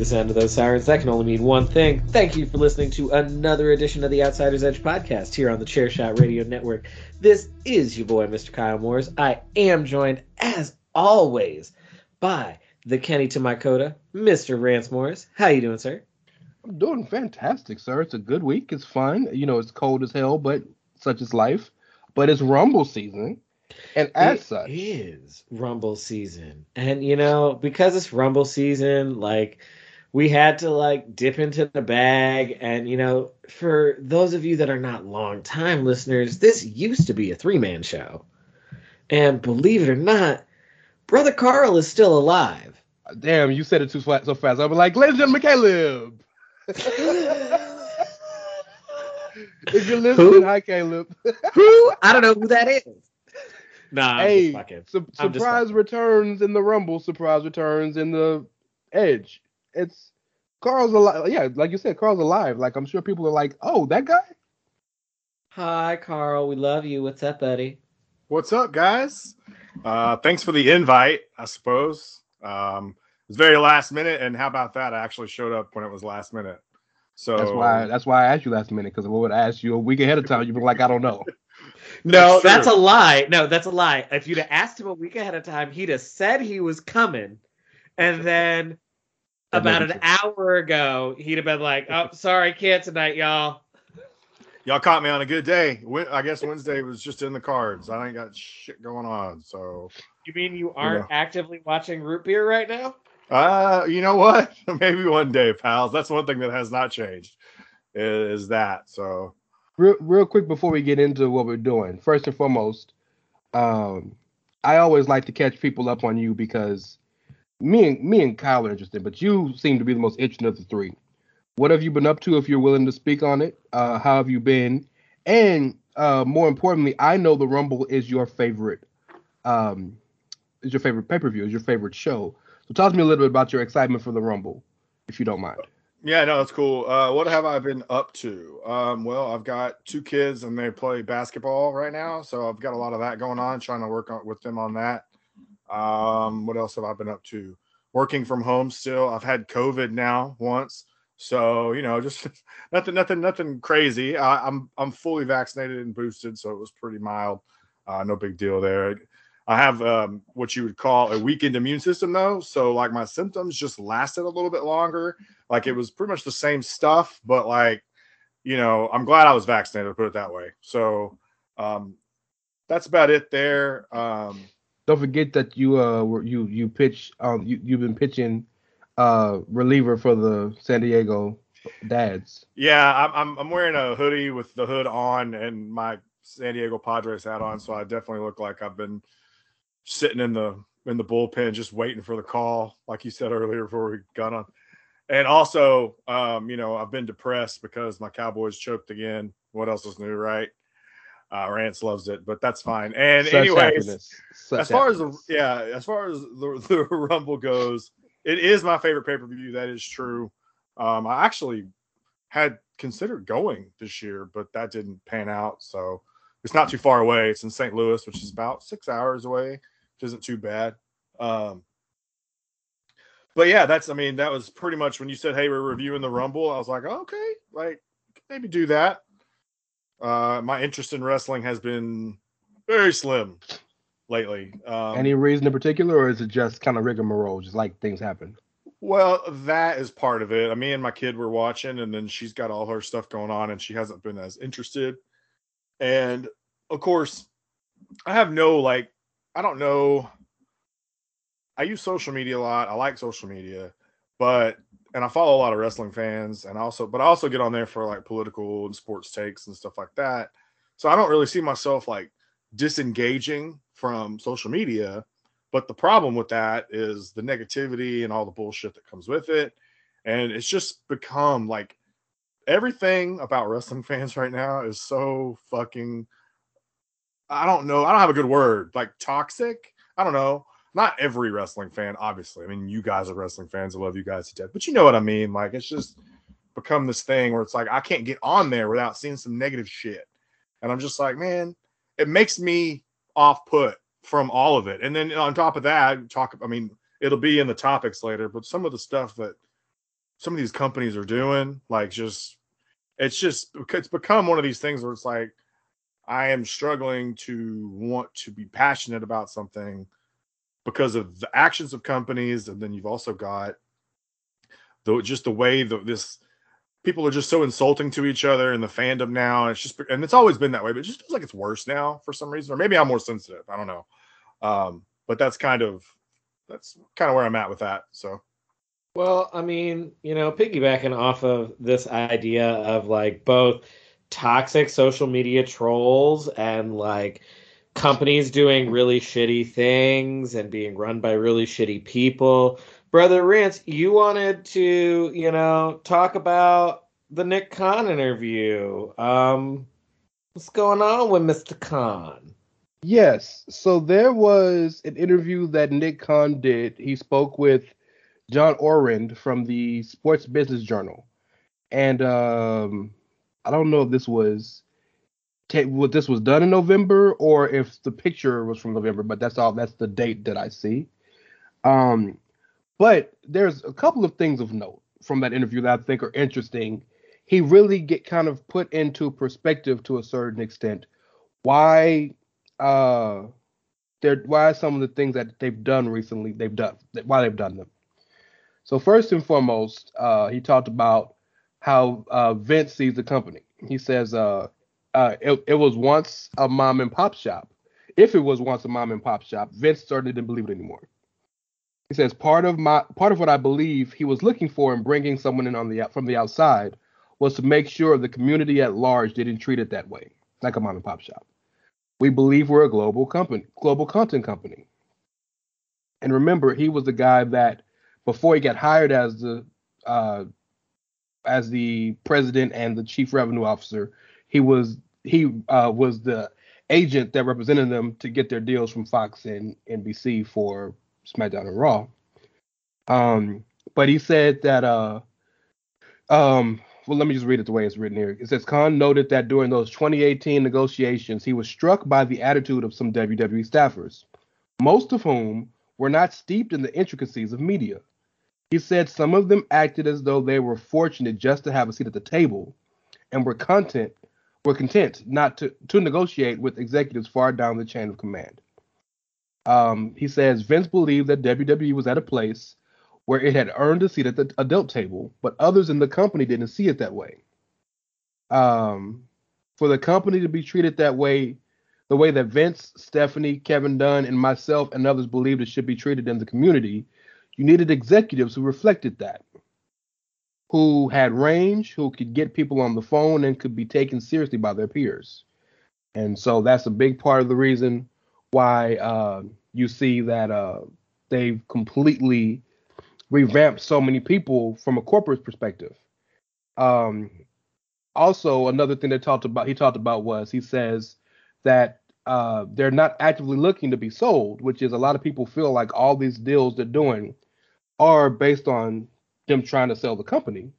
The sound of those sirens. That can only mean one thing. Thank you for listening to another edition of the Outsider's Edge podcast here on the Chairshot Radio Network. This is your boy, Mr. Kyle Moores. I am joined, as always, by the Kenny to my Kota, Mr. Rance Morris. How you doing, sir? I'm doing fantastic, sir. It's a good week. It's fun. You know, it's cold as hell, but such is life. But it's Rumble season. And as It such, is Rumble season. And you know, because it's Rumble season, like we had to like dip into the bag and you know, for those of you that are not long time listeners, this used to be a three-man show. And believe it or not, brother Karl is still alive. damn, you said it too fast, so fast. I'm like, ladies and gentlemen, Caleb. if you're listening, Who? hi, Caleb. Who? I don't know who that is. Nah, I'm hey, su- surprise returns in the Rumble. Surprise returns in the Edge. It's Karl's alive. Yeah, like you said, Karl's alive. Like I'm sure people are like, oh, that guy. Hi Carl, we love you. What's up, buddy? What's up, guys? Uh, thanks for the invite, I suppose. Um, it was very last minute, and how about that? I actually showed up when it was last minute. So That's why. That's why I asked you last minute because if I would ask you a week ahead of time, you'd be like, I don't know. No, That's that's, a lie. No, that's a lie. If you'd have asked him a week ahead of time, he'd have said he was coming, and then That about an hour ago, he'd have been like, "Oh, sorry, can't tonight, y'all." y'all caught me on a good day. I guess Wednesday was just in the cards. I ain't got shit going on. So, You mean you aren't know. actively watching root beer right now? uh, you know what? Maybe one day, pals. That's one thing that has not changed. Is that so? real, real quick before we get into what we're doing, first and foremost, um, I always like to catch people up on you because me and me and Kyle are interested, but you seem to be the most interesting of the three. What have you been up to? If you're willing to speak on it, uh, how have you been? And uh, more importantly, I know the Rumble is your favorite, um, is your favorite pay per view, is your favorite show. So talk to me a little bit about your excitement for the Rumble, if you don't mind. Yeah, no, that's cool. Uh, what have I been up to? Um, well, I've got two kids and they play basketball right now, so I've got a lot of that going on. Trying to work on, with them on that. Um, what else have I been up to? Working from home still. I've had COVID now once, so you know, just nothing, nothing, nothing crazy. I, I'm I'm fully vaccinated and boosted, so it was pretty mild. Uh, no big deal there. I have um, what you would call a weakened immune system, though. So, like, my symptoms just lasted a little bit longer. Like, it was pretty much the same stuff, but like, you know, I'm glad I was vaccinated. Put it that way. So, um, that's about it there. Um, Don't forget that you uh were you you pitch um you you've been pitching uh reliever for the San Diego Dads. yeah, I'm, I'm I'm wearing a hoodie with the hood on and my San Diego Padres hat on, so I definitely look like I've been sitting in the in the bullpen just waiting for the call, like you said earlier before we got on. And also, um, you know, I've been depressed because my Cowboys choked again. What else is new, right? Uh, Rance loves it, but that's fine. And Such anyways, as far as the yeah, as far as the, the Rumble goes, it is my favorite pay per view. That is true. Um, I actually had considered going this year, but that didn't pan out. So it's not too far away. It's in St. Louis, which is about six hours away, which isn't too bad. Um, but yeah, that's I mean that was pretty much when you said, "Hey, we're reviewing the Rumble." I was like, "Okay, like maybe do that." Uh, my interest in wrestling has been very slim lately. Um, Any reason in particular, or is it just kind of rigmarole, just like things happen? Well, that is part of it. Me and my kid were watching, and then she's got all her stuff going on, and she hasn't been as interested. And of course, I have no like, I don't know. I use social media a lot. I like social media, but and I follow a lot of wrestling fans, and also, but I also get on there for like political and sports takes and stuff like that. So I don't really see myself like disengaging from social media but the problem with that is the negativity and all the bullshit that comes with it. And it's just become like everything about wrestling fans right now is so fucking I don't know. I don't have a good word. Like toxic. I don't know. Not every wrestling fan, obviously. I mean, you guys are wrestling fans. I love you guys to death. But you know what I mean. Like it's just become this thing where it's like I can't get on there without seeing some negative shit. And I'm just like, man, it makes me off put from all of it. And then on top of that, talk. I mean, it'll be in the topics later, but some of the stuff that some of these companies are doing, like just it's just it's become one of these things where it's like I am struggling to want to be passionate about something because of the actions of companies, and then you've also got the just the way that this people are just so insulting to each other in the fandom now. And It's just and it's always been that way, but it just feels like it's worse now for some reason, or maybe I'm more sensitive. I don't know. Um, but that's kind of that's kind of where I'm at with that. So. Well, I mean, you know, piggybacking off of this idea of like both toxic social media trolls and like companies doing really shitty things and being run by really shitty people. Brother Rance, you wanted to, you know, talk about the Nick Khan interview. Um, what's going on with Mr. Khan? Yes. So there was an interview that Nick Khan did. He spoke with John Ourand from the Sports Business Journal. And um, I don't know if this was what this was done in November or if the picture was from November, but that's all that's the date that I see. Um, but there's a couple of things of note from that interview that I think are interesting. He really get kind of put into perspective to a certain extent why uh they're why some of the things that they've done recently they've done why they've done them. So first and foremost, uh, he talked about how uh, Vince sees the company. He says uh, uh, it, it was once a mom and pop shop. If it was once a mom and pop shop, Vince certainly didn't believe it anymore. He says part of my part of what I believe he was looking for in bringing someone in on the from the outside was to make sure the community at large didn't treat it that way, like a mom and pop shop. We believe we're a global company, global content company. And remember, he was the guy that before he got hired as the uh, as the president and the chief revenue officer, he was he uh, was the agent that represented them to get their deals from Fox and NBC for SmackDown and Raw. Um, but he said that uh, um, well, let me just read it the way it's written here. It says Khan noted that during those 2018 negotiations, he was struck by the attitude of some WWE staffers, most of whom were not steeped in the intricacies of media. He said some of them acted as though they were fortunate just to have a seat at the table and were content were content not to, to negotiate with executives far down the chain of command. Um, he says Vince believed that WWE was at a place where it had earned a seat at the adult table, but others in the company didn't see it that way. Um, for the company to be treated that way, the way that Vince, Stephanie, Kevin Dunn, and myself and others believed it should be treated in the community, you needed executives who reflected that, who had range, who could get people on the phone and could be taken seriously by their peers. And so that's a big part of the reason why uh, you see that uh, they've completely revamped so many people from a corporate perspective. Um, also, another thing that talked about he talked about was he says that uh, they're not actively looking to be sold, which is a lot of people feel like all these deals they're doing are based on them trying to sell the company.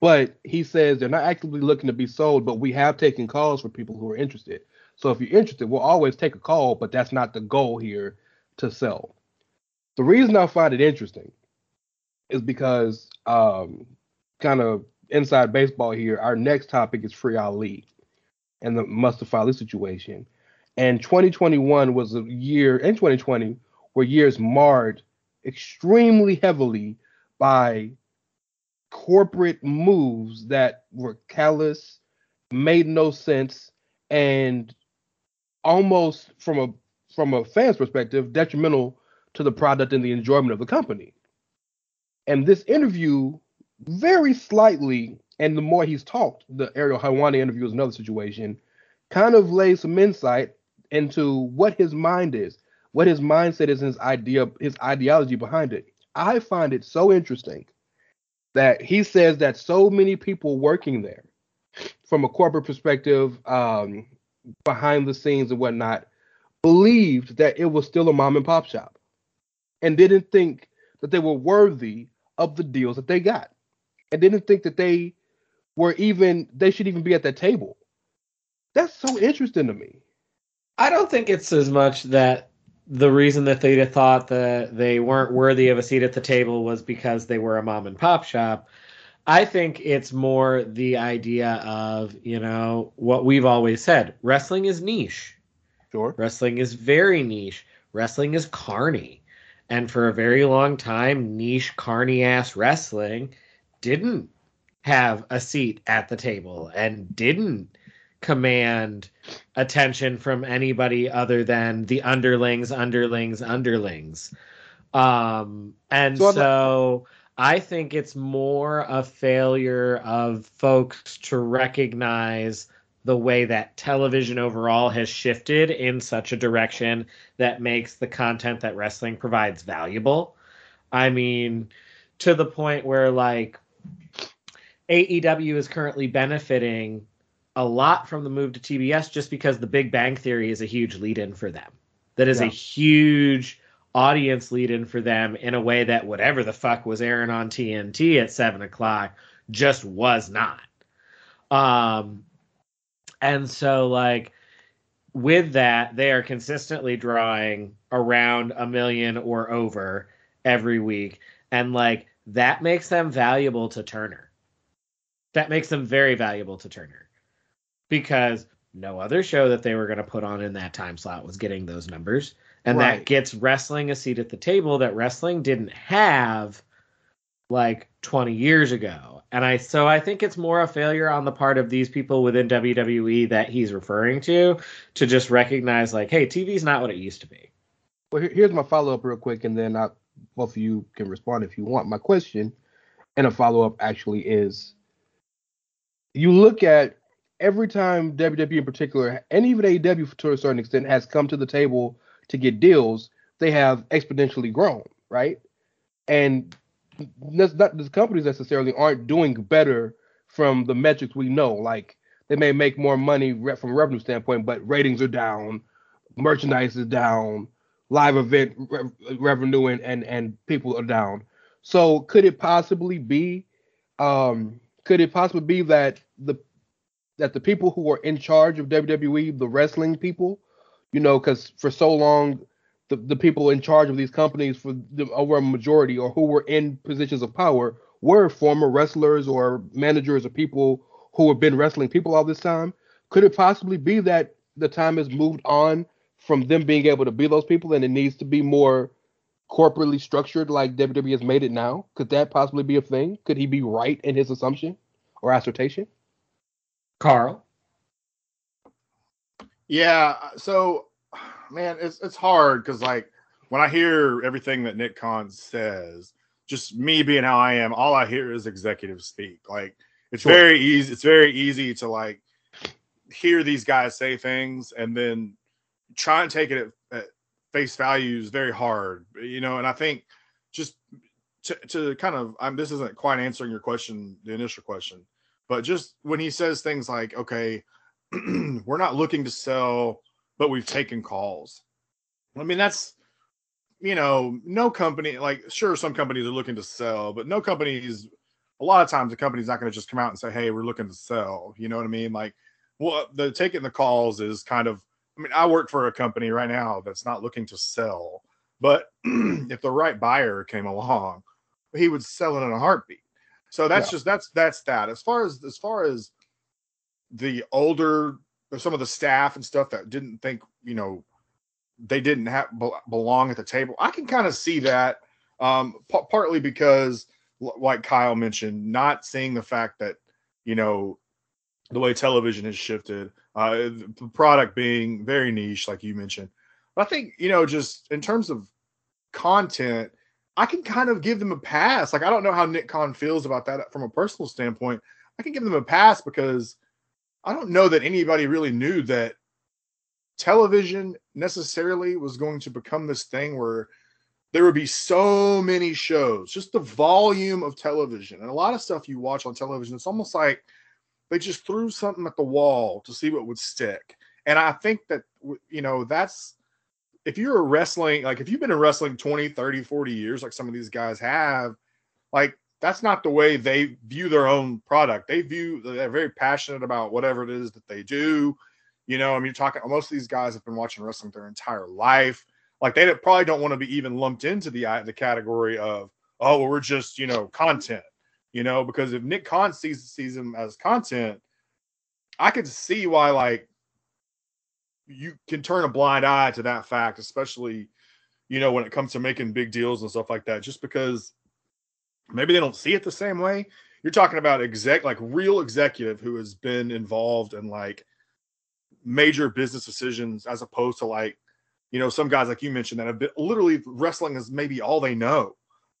But he says they're not actively looking to be sold, but we have taken calls for people who are interested. So if you're interested, we'll always take a call, but that's not the goal here to sell. The reason I find it interesting is because um, kind of inside baseball here, our next topic is Free Ali and the Mustafa Ali situation. And 2021 was a year, in 2020, were years marred extremely heavily by corporate moves that were callous, made no sense, and almost from a from a fan's perspective, detrimental to the product and the enjoyment of the company. And this interview, very slightly, and the more he's talked, the Ariel Helwani interview is another situation, kind of lays some insight into what his mind is, what his mindset is, his idea, his ideology behind it. I find it so interesting that he says that so many people working there, from a corporate perspective, um, behind the scenes and whatnot, believed that it was still a mom and pop shop and didn't think that they were worthy of the deals that they got and didn't think that they were even they should even be at that table. That's so interesting to me. I don't think it's as much that the reason that they thought that they weren't worthy of a seat at the table was because they were a mom and pop shop. I think it's more the idea of, you know, what we've always said wrestling is niche. Sure. Wrestling is very niche. Wrestling is carny. And for a very long time, niche, carny ass wrestling didn't have a seat at the table and didn't command attention from anybody other than the underlings, underlings, underlings. Um, and so, so I think it's more a failure of folks to recognize the way that television overall has shifted in such a direction that makes the content that wrestling provides valuable. I mean, to the point where like AEW is currently benefiting a lot from the move to TBS just because the Big Bang Theory is a huge lead in for them. That is yeah. a huge audience lead in for them in a way that whatever the fuck was airing on TNT at seven o'clock just was not. Um, and so, like, with that, they are consistently drawing around a million or over every week. And, like, that makes them valuable to Turner. That makes them very valuable to Turner because no other show that they were going to put on in that time slot was getting those numbers. And right. that gets wrestling a seat at the table that wrestling didn't have like 20 years ago. And I so I think it's more a failure on the part of these people within WWE that he's referring to to just recognize like, hey, TV's not what it used to be. Well, here's my follow up real quick, and then I, both of you can respond if you want. My question and a follow up actually is: you look at every time WWE in particular, and even AEW to a certain extent, has come to the table to get deals, they have exponentially grown, right? And that's not the companies necessarily aren't doing better from the metrics we know. Like they may make more money from a revenue standpoint, but ratings are down, merchandise is down, live event re- revenue and, and and people are down. So could it possibly be, um, could it possibly be that the that the people who are in charge of WWE, the wrestling people, you know, because for so long the, the people in charge of these companies for the over a majority or who were in positions of power were former wrestlers or managers or people who have been wrestling people all this time. Could it possibly be that the time has moved on from them being able to be those people and it needs to be more corporately structured like WWE has made it now? Could that possibly be a thing? Could he be right in his assumption or assertion? Karl? Yeah, so man, it's it's hard because like when I hear everything that Nick Khan says, just me being how I am, all I hear is executive speak. Like it's sure. very easy. It's very easy to like hear these guys say things and then try and take it at, at face value is very hard, you know. And I think just to, to kind of, I'm this isn't quite answering your question, the initial question, but just when he says things like, okay, we're not looking to sell but we've taken calls. I mean, that's you know, no company like sure some companies are looking to sell, but no companies a lot of times the company's not going to just come out and say, "Hey, we're looking to sell." You know what I mean? Like, well, the taking the calls is kind of. I mean, I work for a company right now that's not looking to sell, but if the right buyer came along, he would sell it in a heartbeat. So that's yeah. just that's that's that. As far as as far as the older some of the staff and stuff that didn't think you know they didn't have belong at the table. I can kind of see that um, p- partly because like Kyle mentioned, not seeing the fact that you know the way television has shifted, uh, the product being very niche, like you mentioned. But I think you know, just in terms of content, I can kind of give them a pass. Like I don't know how Nick Khan feels about that from a personal standpoint. I can give them a pass because I don't know that anybody really knew that television necessarily was going to become this thing where there would be so many shows, just the volume of television and a lot of stuff you watch on television. It's almost like they just threw something at the wall to see what would stick. And I think that, you know, that's if you're a wrestling, like if you've been in wrestling 20, 30, 40 years, like some of these guys have, like that's not the way they view their own product. They view, they're very passionate about whatever it is that they do. You know, I mean, you're talking, most of these guys have been watching wrestling their entire life like they probably don't want to be even lumped into the uh, the category of oh well we're just you know content you know because if Nick Khan sees sees him as content, I could see why like you can turn a blind eye to that fact, especially you know when it comes to making big deals and stuff like that, just because maybe they don't see it the same way. You're talking about exec like real executive who has been involved in like major business decisions as opposed to like you know, some guys like you mentioned that have been literally wrestling is maybe all they know.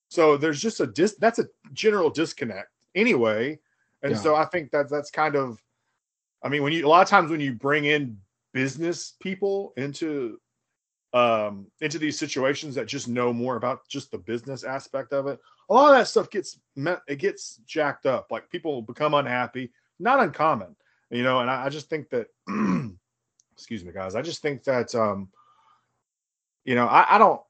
So there's just a dis that's a general disconnect anyway. And yeah. so I think that that's kind of I mean, when you a lot of times when you bring in business people into um into these situations that just know more about just the business aspect of it, a lot of that stuff gets met it gets jacked up. Like people become unhappy, not uncommon, you know, and I, I just think that excuse me guys, I just think that um you know, I, I don't.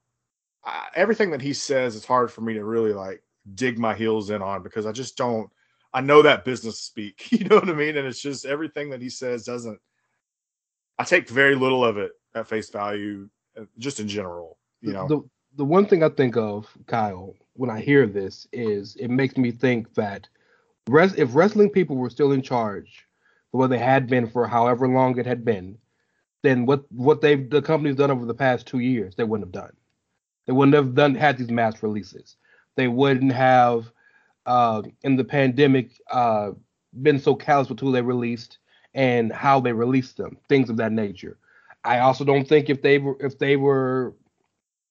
I, everything that he says, it's hard for me to really like dig my heels in on because I just don't. I know that business speak. You know what I mean? And it's just everything that he says doesn't. I take very little of it at face value, uh, just in general. You know, the the one thing I think of, Kyle, when I hear this is it makes me think that res- if wrestling people were still in charge, the way they had been for however long it had been, then what what they've the company's done over the past two years they wouldn't have done. They wouldn't have done had these mass releases. They wouldn't have uh, in the pandemic uh, been so callous with who they released and how they released them, things of that nature. I also don't think if they were if they were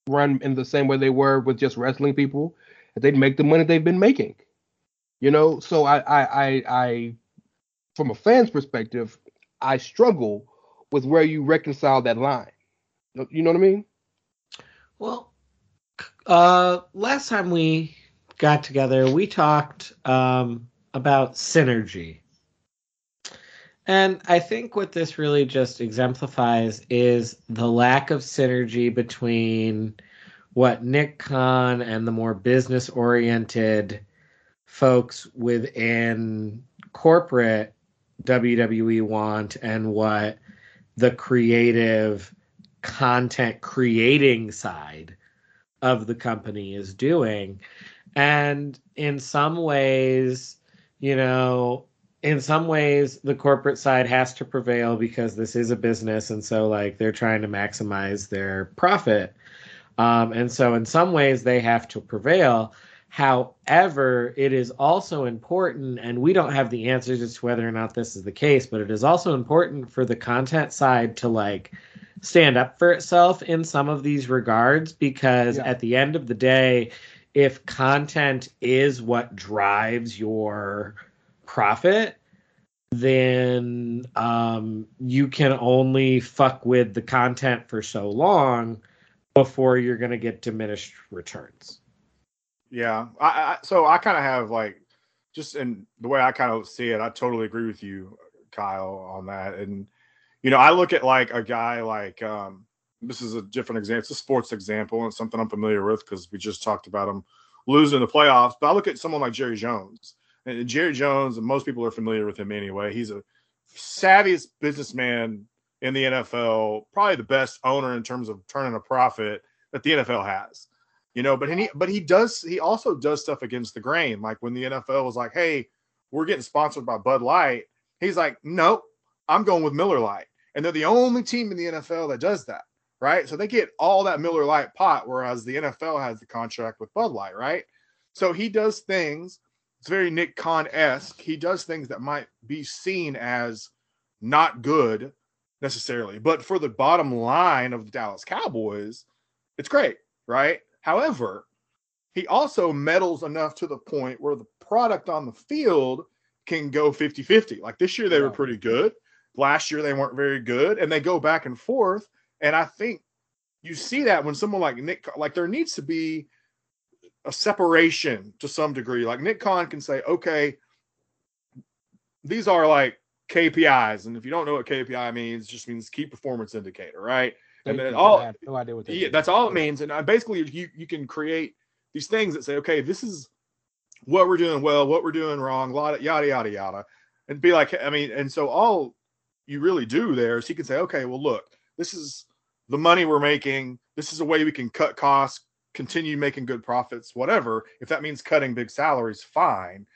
run in the same way they were with just wrestling people, that they'd make the money they've been making. You know, so I I I, I from a fan's perspective, I struggle with where you reconcile that line. You know what I mean? Well, uh, last time we got together, we talked um, about synergy. And I think what this really just exemplifies is the lack of synergy between what Nick Khan and the more business oriented folks within corporate WWE want and what the creative content creating side of the company is doing. And in some ways, you know, in some ways the corporate side has to prevail because this is a business and so like they're trying to maximize their profit. Um, and so in some ways they have to prevail. However, it is also important, and we don't have the answers as to whether or not this is the case, but it is also important for the content side to like stand up for itself in some of these regards because yeah. at the end of the day, if content is what drives your profit, then um, you can only fuck with the content for so long before you're going to get diminished returns. Yeah, I, I so I kind of have like just in the way I kind of see it, I totally agree with you, Kyle, on that. And you know, I look at like a guy like um, this is a different example, it's a sports example, and something I'm familiar with because we just talked about him losing the playoffs. But I look at someone like Jerry Jones, and Jerry Jones, most people are familiar with him anyway. He's a savviest businessman in the NFL, probably the best owner in terms of turning a profit that the NFL has you know. But he but he does he also does stuff against the grain. Like when the NFL was like, "Hey, we're getting sponsored by Bud Light," he's like, "Nope, I'm going with Miller Lite," and they're the only team in the NFL that does that, right? So they get all that Miller Lite pot, whereas the NFL has the contract with Bud Light, right? So he does things. It's very Nick Khan esque. He does things that might be seen as not good necessarily, but for the bottom line of the Dallas Cowboys, it's great, right? However, he also meddles enough to the point where the product on the field can go 50 50. Like this year, they were pretty good. Last year, they weren't very good, and they go back and forth. And I think you see that when someone like Nick, like there needs to be a separation to some degree. Like Nick Khan can say, okay, these are like KPIs. And if you don't know what KPI means, it just means key performance indicator, right? And then all- I have no idea what that Yeah, that's all it means. And uh, basically, you you can create these things that say, okay, this is what we're doing well, what we're doing wrong, yada yada yada, and be like, I mean, and so all you really do there is he can say, okay, well, look, this is the money we're making. This is a way we can cut costs, continue making good profits, whatever. If that means cutting big salaries, fine.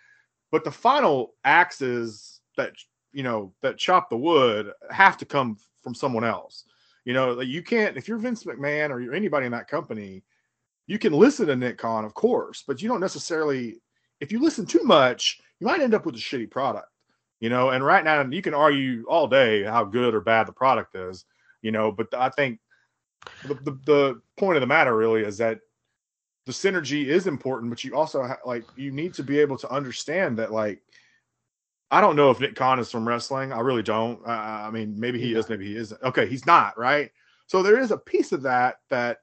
But the final axes that you know that chop the wood have to come from someone else. You know, like you can't if you're Vince McMahon or you're anybody in that company, you can listen to Nick Khan, of course, but you don't necessarily. If you listen too much, you might end up with a shitty product. You know, and right now you can argue all day how good or bad the product is. You know, but I think the the, the point of the matter really is that the synergy is important, but you also ha- like you need to be able to understand that like I don't know if Nick Khan is from wrestling. I really don't. Uh, I mean, maybe he He's is, maybe he isn't. Okay, he's not, right? So there is a piece of that that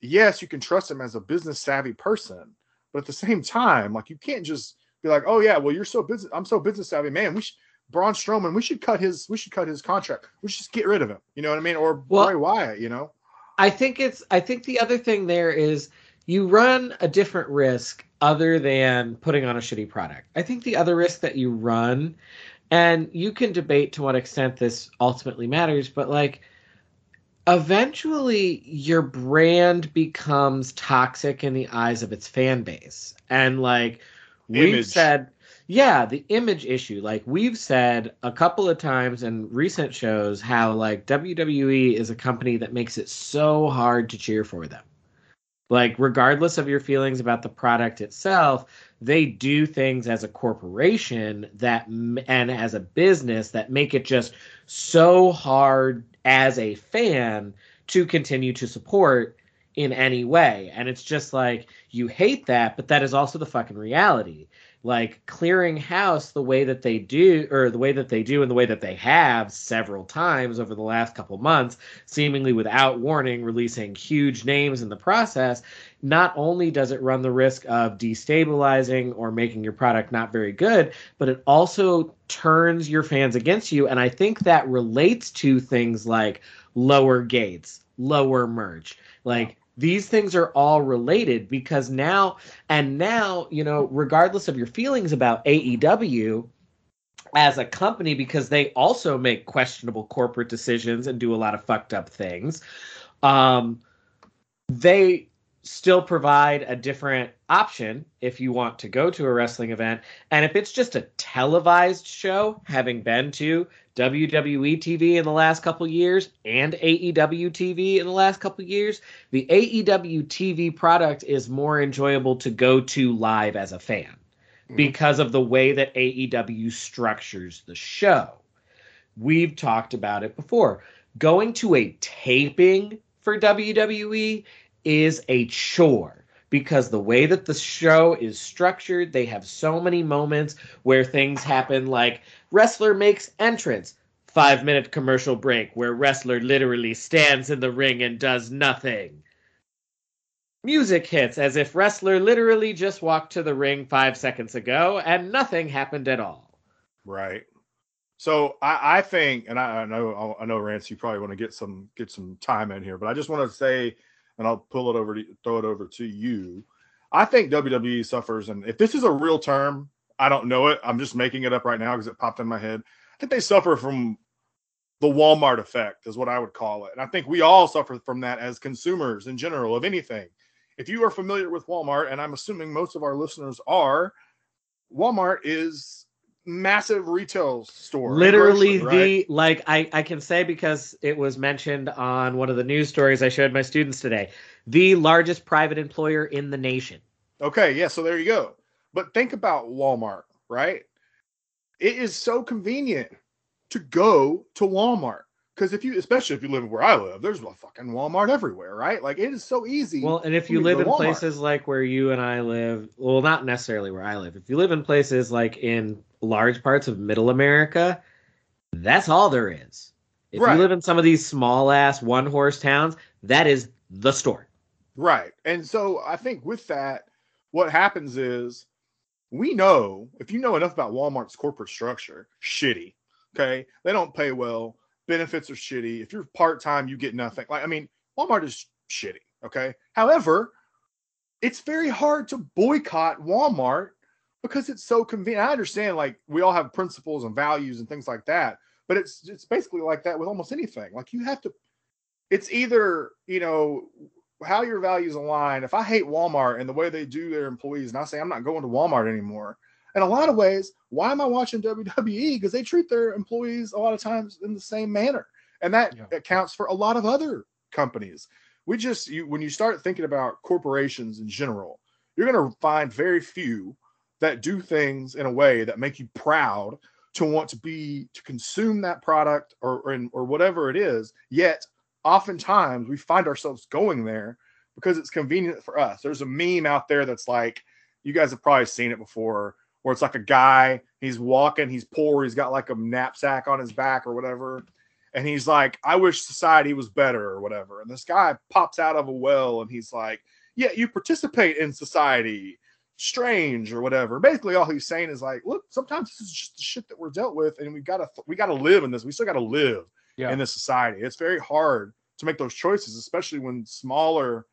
yes, you can trust him as a business savvy person, but at the same time, like you can't just be like, oh yeah, well you're so business, I'm so business savvy, man. We should Braun Strowman, we should cut his, we should cut his contract. We should just get rid of him. You know what I mean? Or Well- Bray Wyatt. You know? I think it's I think the other thing there is you run a different risk other than putting on a shitty product. I think the other risk that you run and you can debate to what extent this ultimately matters, but like eventually your brand becomes toxic in the eyes of its fan base. And like we've Image. said yeah, the image issue. Like we've said a couple of times in recent shows how like WWE is a company that makes it so hard to cheer for them. Like regardless of your feelings about the product itself, they do things as a corporation that and as a business that make it just so hard as a fan to continue to support in any way. And it's just like you hate that, but that is also the fucking reality like clearing house the way that they do or the way that they do and the way that they have several times over the last couple months seemingly without warning releasing huge names in the process not only does it run the risk of destabilizing or making your product not very good but it also turns your fans against you. And i think that relates to things like lower gates lower merch like these things are all related because now and now, you know, regardless of your feelings about AEW as a company, because they also make questionable corporate decisions and do a lot of fucked up things, um, they still provide a different option if you want to go to a wrestling event. And if it's just a televised show, having been to WWE TV in the last couple years and AEW TV in the last couple years, the AEW TV product is more enjoyable to go to live as a fan Mhm. because of the way that AEW structures the show. We've talked about it before. Going to a taping for WWE is a chore because the way that the show is structured, they have so many moments where things happen like wrestler makes entrance, five minute commercial break where wrestler literally stands in the ring and does nothing. Music hits as if wrestler literally just walked to the ring five seconds ago and nothing happened at all. Right. So I, I think, and I, I know, I know, Rance, you probably want to get some get some time in here, but I just want to say, and I'll pull it over to throw it over to you. I think WWE suffers, and if this is a real term, I don't know it. I'm just making it up right now because it popped in my head. I think they suffer from the Walmart effect, is what I would call it, and I think we all suffer from that as consumers in general of anything. If you are familiar with Walmart, and I'm assuming most of our listeners are, Walmart is massive retail store. Literally right? the like I, I can say because it was mentioned on one of the news stories I showed my students today, the largest private employer in the nation. Okay, yeah, so there you go. But think about Walmart, right? It is so convenient to go to Walmart because if you, especially if you live where I live, there's a fucking Walmart everywhere, right? Like it is so easy. Well, and if you live in Walmart. places like where you and I live, well, not necessarily where I live. If you live in places like in large parts of Middle America, that's all there is. If Right. you live in some of these small ass one horse towns, that is the store. Right. And so I think with that, what happens is we know if you know enough about Walmart's corporate structure, shitty. Okay. They don't pay well. Benefits are shitty. If you're part time, you get nothing. Like, I mean, Walmart is shitty. Okay. However, it's very hard to boycott Walmart because it's so convenient. I understand, like, we all have principles and values and things like that, but it's it's basically like that with almost anything. Like, you have to, it's either, you know, how your values align. If I hate Walmart and the way they do their employees, and I say I'm not going to Walmart anymore, in a lot of ways, why am I watching WWE? Because they treat their employees a lot of times in the same manner, and that Yeah. accounts for a lot of other companies. We just you, when you start thinking about corporations in general, you're going to find very few that do things in a way that make you proud to want to be to consume that product or or, or whatever it is. Yet oftentimes we find ourselves going there because it's convenient for us. There's a meme out there that's like, you guys have probably seen it before, where it's like a guy, he's walking, he's poor, he's got like a knapsack on his back or whatever. And he's like, I wish society was better or whatever. And this guy pops out of a well and he's like, Yeah, you participate in society, strange or whatever. Basically, all he's saying is like, Look, sometimes this is just the shit that we're dealt with, and we gotta we gotta live in this. We still gotta live Yeah. in this society. It's very hard to make those choices, especially when smaller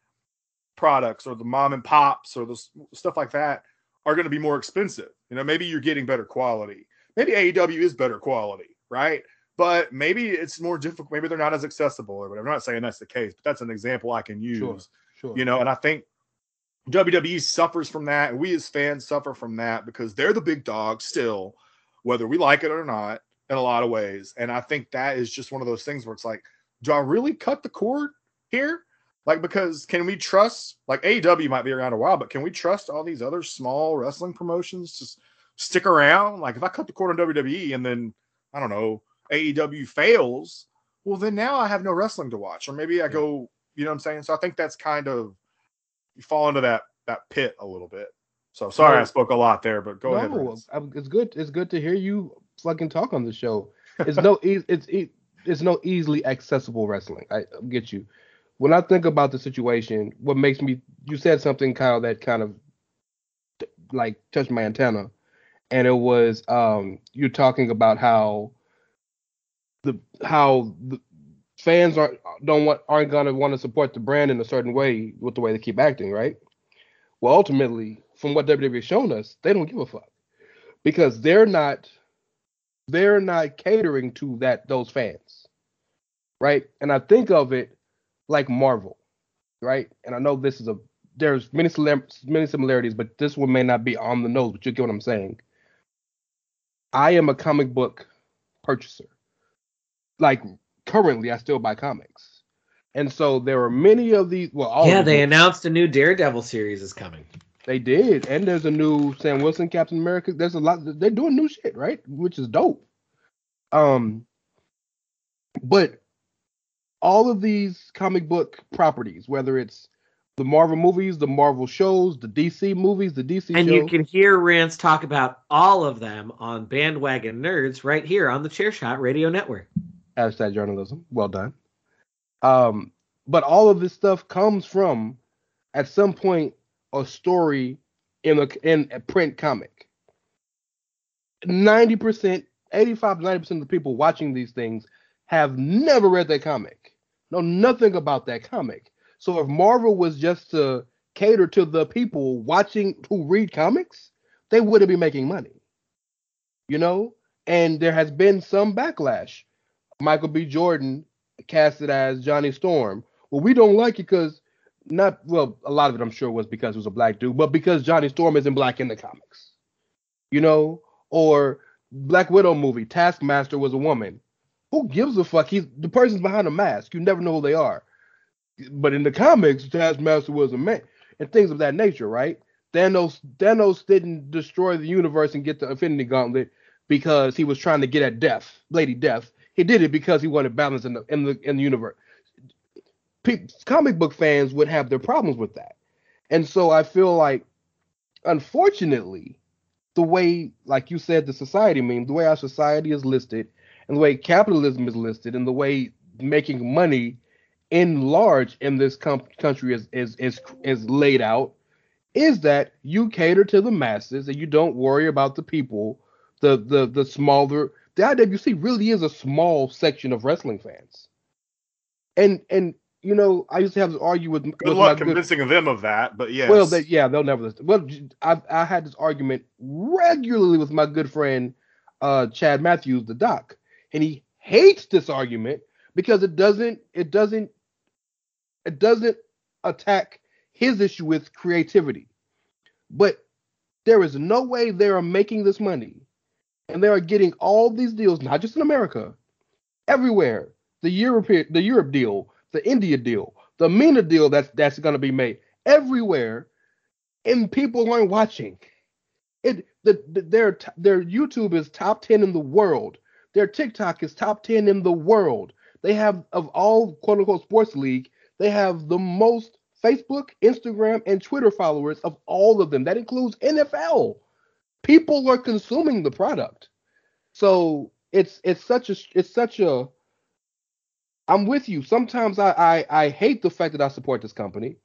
products or the mom and pops or the stuff like that are going to be more expensive. You know, maybe you're getting better quality. Maybe AEW is better quality, right? But maybe it's more difficult. Maybe they're not as accessible or whatever. I'm not saying that's the case, but that's an example I can use. Sure. Sure. You know, and I think WWE suffers from that, and we as fans suffer from that because they're the big dog still, whether we like it or not, in a lot of ways. And I think that is just one of those things where it's like, do I really cut the cord here? Like, because can we trust, like AEW might be around a while, but can we trust all these other small wrestling promotions to stick around? Like, if I cut the cord on WWE and then, I don't know, AEW fails, well, then now I have no wrestling to watch. Or maybe I go, you know what I'm saying? So I think that's kind of, you fall into that that pit a little bit. So sorry I spoke a lot there, but go ahead. no. I'm- it's good. It's good to hear you fucking talk on the show. It's no, it's e- it's no easily accessible wrestling. I get you. When I think about the situation, what makes me you said something, Kyle, that kind of like touched my antenna, and it was um you're talking about how the how the fans aren't don't want aren't gonna want to support the brand in a certain way with the way they keep acting, right? Well, ultimately, from what WWE has shown us, they don't give a fuck because they're not they're not catering to that those fans, right? And I think of it like Marvel, right? And I know this is a there's many many similarities, but this one may not be on the nose, but you get what I'm saying. I am a comic book purchaser. Like currently, I still buy comics, and so there are many of these. Well, all yeah, they announced a new Daredevil series is coming. they did, and there's a new Sam Wilson Captain America. There's a lot. They're doing new shit, right? Which is dope. Um, but all of these comic book properties, whether it's the Marvel movies, the Marvel shows, the DC movies, the DC And you can hear Rance talk about all of them on Bandwagon Nerds right here on the Chairshot Radio Network. Hashtag journalism. Well done. Um, but all of this stuff comes from, at some point, a story in a in a print comic. Ninety percent, eighty-five ninety percent of the people watching these things have never read that comic, know nothing about that comic. So if Marvel was just to cater to the people watching who read comics, they wouldn't be making money. You know, and there has been some backlash. Michael B. Jordan casted as Johnny Storm. Well, we don't like it because not well, a lot of it I'm sure was because it was a black dude, but because Johnny Storm isn't black in the comics. You know, or Black Widow movie, Taskmaster was a woman. Who gives a fuck? He's the person's behind a mask. You never know who they are. But in the comics, Taskmaster was a man, and things of that nature, right? Thanos Thanos didn't destroy the universe and get the Infinity Gauntlet because he was trying to get at death, Lady Death. He did it because he wanted balance in the in the in the universe. Comic book fans would have their problems with that, and so I feel like, unfortunately, the way, like you said, the society meme, the way our society is listed, and the way capitalism is listed, and the way making money in large in this com- country is, is is is laid out, is that you cater to the masses and you don't worry about the people, the the the smaller. The IWC really is a small section of wrestling fans, and and you know, I used to have to argue with. Good with luck convincing them of that, but yes. Well, they, yeah, they'll never listen. Well, I I had this argument regularly with my good friend uh, Chad Matthews, the doc, and he hates this argument because it doesn't it doesn't it doesn't attack his issue with creativity. But there is no way they are making this money, and they are getting all these deals, not just in America, everywhere. The Europe the Europe deal, the India deal, the MENA deal that's that's going to be made everywhere, and people aren't watching. It the, the their their YouTube is top ten in the world. Their TikTok is top ten in the world. They have of all quote unquote sports league, they have the most Facebook, Instagram, and Twitter followers of all of them. That includes NFL. People are consuming the product. So it's it's such a it's such a I'm with you. Sometimes I, I I hate the fact that I support this company.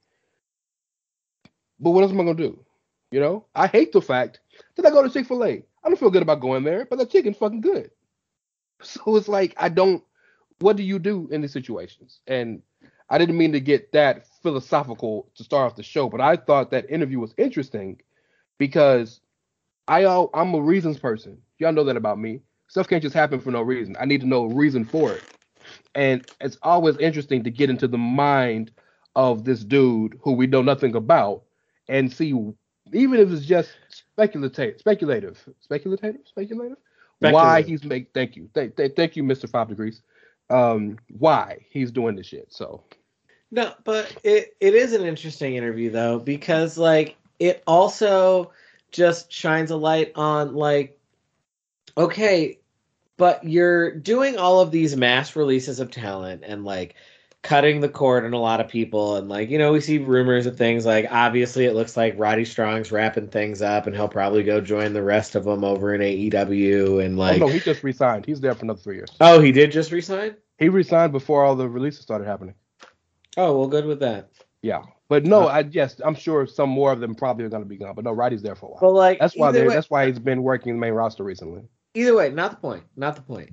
But what else am I gonna do? You know, I hate the fact that I go to Chick-fil-A. I don't feel good about going there, but the chicken's fucking good. So it's like I don't what do you do in these situations? And I didn't mean to get that philosophical to start off the show, but I thought that interview was interesting because I I'm a reasons person. Y'all know that about me. Stuff can't just happen for no reason. I need to know a reason for it. And it's always interesting to get into the mind of this dude who we know nothing about and see even if it's just speculative speculative speculative speculative why he's make thank you thank, thank, thank you mr five degrees um why he's doing this shit so no but it it is an interesting interview though because like it also just shines a light on like okay but you're doing all of these mass releases of talent and like cutting the cord on a lot of people. And like you know we see rumors of things like obviously it looks like Roddy Strong's wrapping things up and he'll probably go join the rest of them over in AEW and like oh, no he just resigned. He's there for another three years. Oh he did just resign? He resigned before all the releases started happening. Oh well good with that. Yeah but no uh, I yes I'm sure some more of them probably are going to be gone but no Roddy's there for a while but like that's why they that's why he's been working the main roster recently either way not the point not the point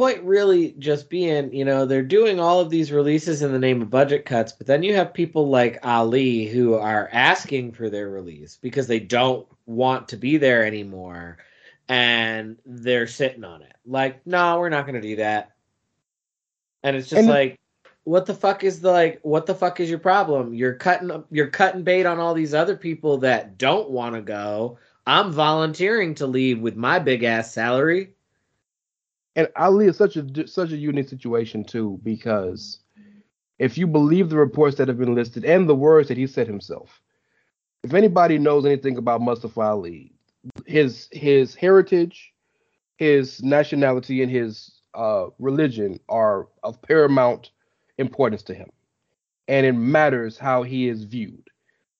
point really just being, you know, they're doing all of these releases in the name of budget cuts, but then you have people like Ali who are asking for their release because they don't want to be there anymore and they're sitting on it. Like, no, we're not going to do that. And it's just and like what the fuck is the like what the fuck is your problem? You're cutting you're cutting bait on all these other people that don't want to go. I'm volunteering to leave with my big ass salary and Ali is such a such a unique situation too because if you believe the reports that have been listed and the words that he said himself, if anybody knows anything about Mustafa Ali, his his heritage, his nationality, and his uh, religion are of paramount importance to him, and it matters how he is viewed.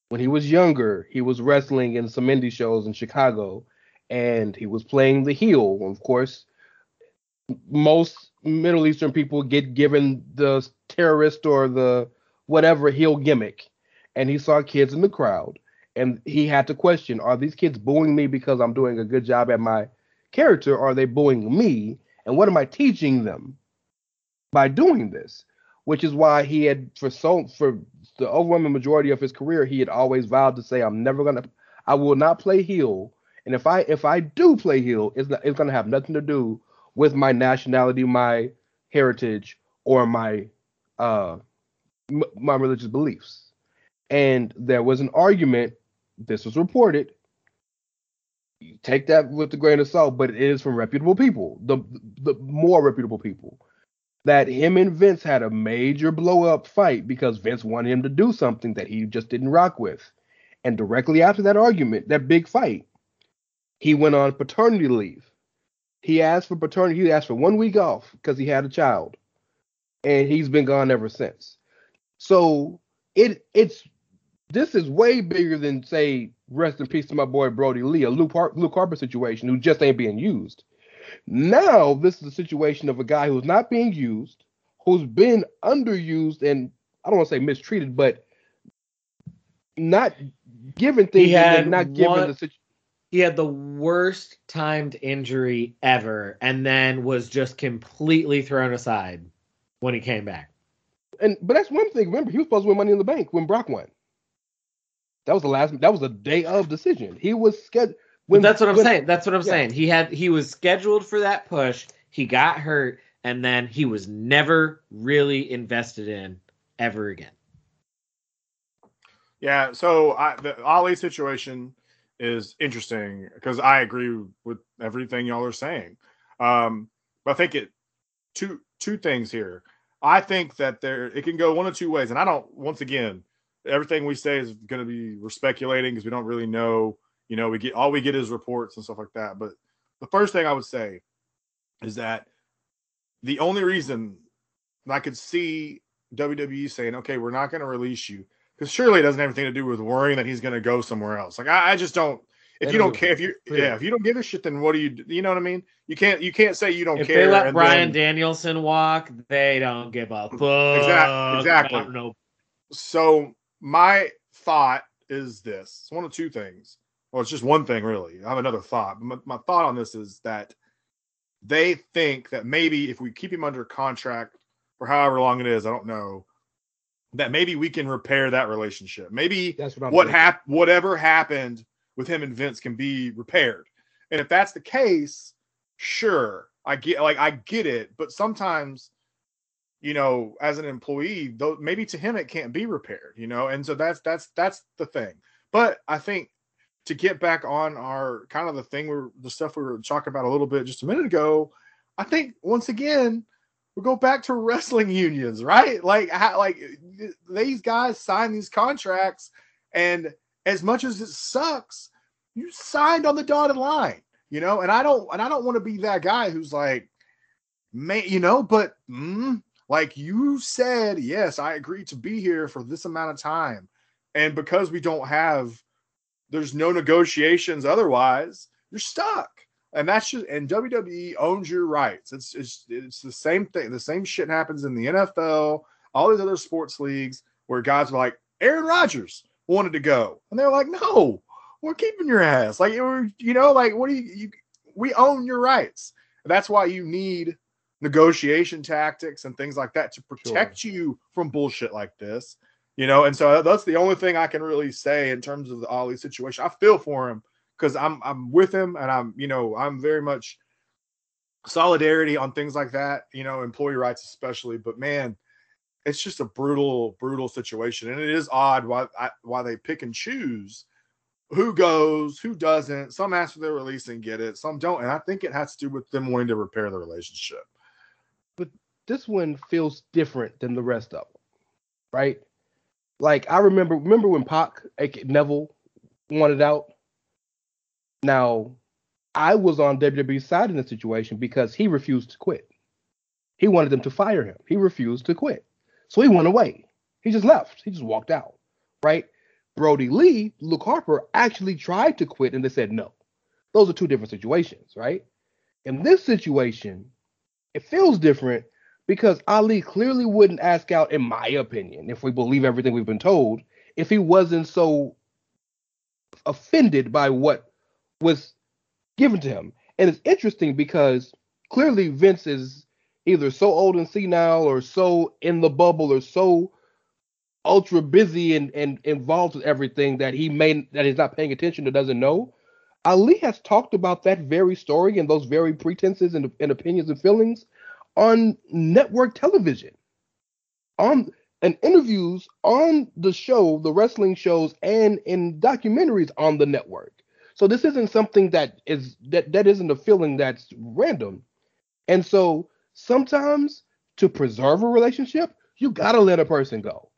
When he was younger, he was wrestling in some indie shows in Chicago, and he was playing the heel. Of course, most Middle Eastern people get given the terrorist or the whatever heel gimmick. And he saw kids in the crowd and he had to question are these kids booing me because I'm doing a good job at my character or are they booing me? And what am I teaching them by doing this? Which is why he had for so for the overwhelming majority of his career, he had always vowed to say, I'm never gonna I will not play heel. And if I if I do play heel, it's not, it's gonna have nothing to do with my nationality, my heritage, or my uh, m- my religious beliefs. And there was an argument. This was reported. You take that with a grain of salt, but it is from reputable people, the the more reputable people. That him and Vince had a major blow up fight because Vince wanted him to do something that he just didn't rock with. And directly after that argument, that big fight, he went on paternity leave. He asked for paternity. He asked for one week off because he had a child, and he's been gone ever since. So it it's this is way bigger than say rest in peace to my boy Brodie Lee, a Luke, Har- Luke Harper situation who just ain't being used. Now this is a situation of a guy who's not being used, who's been underused and I don't want to say mistreated, but not given things He had not given one- the situation. He had the worst timed injury ever, and then was just completely thrown aside when he came back. And but that's one thing. Remember, he was supposed to win Money in the Bank when Brock won. That was the last. That was the day of decision. He was scheduled. But that's what I'm when- saying. That's what I'm yeah. saying. He had he was scheduled for that push. He got hurt, and then he was never really invested in ever again. Yeah, so I, the Ali situation is interesting because I agree with everything y'all are saying. Um, but I think it two two things here. I think that there it can go one of two ways, and I don't. Once again, everything we say is going to be we're speculating because we don't really know. You know, we get all we get is reports and stuff like that. But the first thing I would say is that the only reason I could see WWE saying, "Okay, we're not going to release you," because surely it doesn't have anything to do with worrying that he's going to go somewhere else. Like I, I just don't. If They you don't care, if you yeah, if you don't give a shit, then what do you? You know what I mean? You can't you can't say you don't If care. they let Bryan then- Danielson walk, they don't give a fuck. exactly. about No, so my thought is this: it's one of two things. Well, it's just one thing really. I have another thought. My, my thought on this is that they think that maybe if we keep him under contract for however long it is, I don't know, that maybe we can repair that relationship. Maybe That's what what hap- whatever happened with him and Vince can be repaired. And if that's the case, sure, I get like I get it, but sometimes you know, as an employee, though maybe to him it can't be repaired, you know, and so that's that's that's the thing. But I think to get back on our kind of the thing we're the stuff we were talking about a little bit just a minute ago, I think once again we go back to wrestling unions, right? Like how, like these guys sign these contracts, and as much as it sucks, you signed on the dotted line, you know. And I don't and I don't want to be that guy who's like, man, you know, but mm, like you said, yes, I agreed to be here for this amount of time, and because we don't have, there's no negotiations otherwise, you're stuck. And that's just and WWE owns your rights. It's it's it's the same thing. The same shit happens in the NFL, all these other sports leagues where guys are like Aaron Rodgers wanted to go, and they're like, no, we're keeping your ass. Like we're, you know, like what do you, you we own your rights. That's why you need negotiation tactics and things like that to protect you from bullshit like this. You know, and so uh, that's the only thing I can really say in terms of the Ali situation. I feel for him because I'm I'm with him and I'm you know I'm very much solidarity on things like that. You know, employee rights especially. But man, it's just a brutal brutal situation, and it is odd why I, why they pick and choose who goes, who doesn't. Some ask for their release and get it, some don't, and I think it has to do with them wanting to repair the relationship. But this one feels different than the rest of them, right? Like I remember, remember when Pac aka Neville wanted out. Now, I was on WWE's side in the situation because he refused to quit. He wanted them to fire him. He refused to quit, so he went away. He just left. He just walked out, right? Brodie Lee, Luke Harper actually tried to quit, and they said no. Those are two different situations, right? In this situation, it feels different because Ali clearly wouldn't ask out, in my opinion, if we believe everything we've been told, if he wasn't so offended by what was given to him. And it's interesting because clearly Vince is either so old and senile or so in the bubble or so ultra busy and, and involved with everything that he may that he's not paying attention or doesn't know. Ali has talked about that very story and those very pretenses and, and opinions and feelings on network television, on and interviews on the show, the wrestling shows, and in documentaries on the network. So this isn't something that is that that isn't a feeling that's random. And so sometimes to preserve a relationship, you gotta let a person go,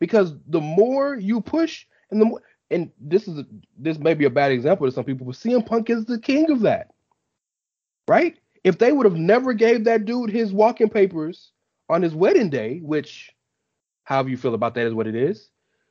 because the more you push and the more and this is a, this may be a bad example to some people, but CM Punk is the king of that, right? If they would have never gave that dude his walking papers on his wedding day, which, however you feel about that is what it is,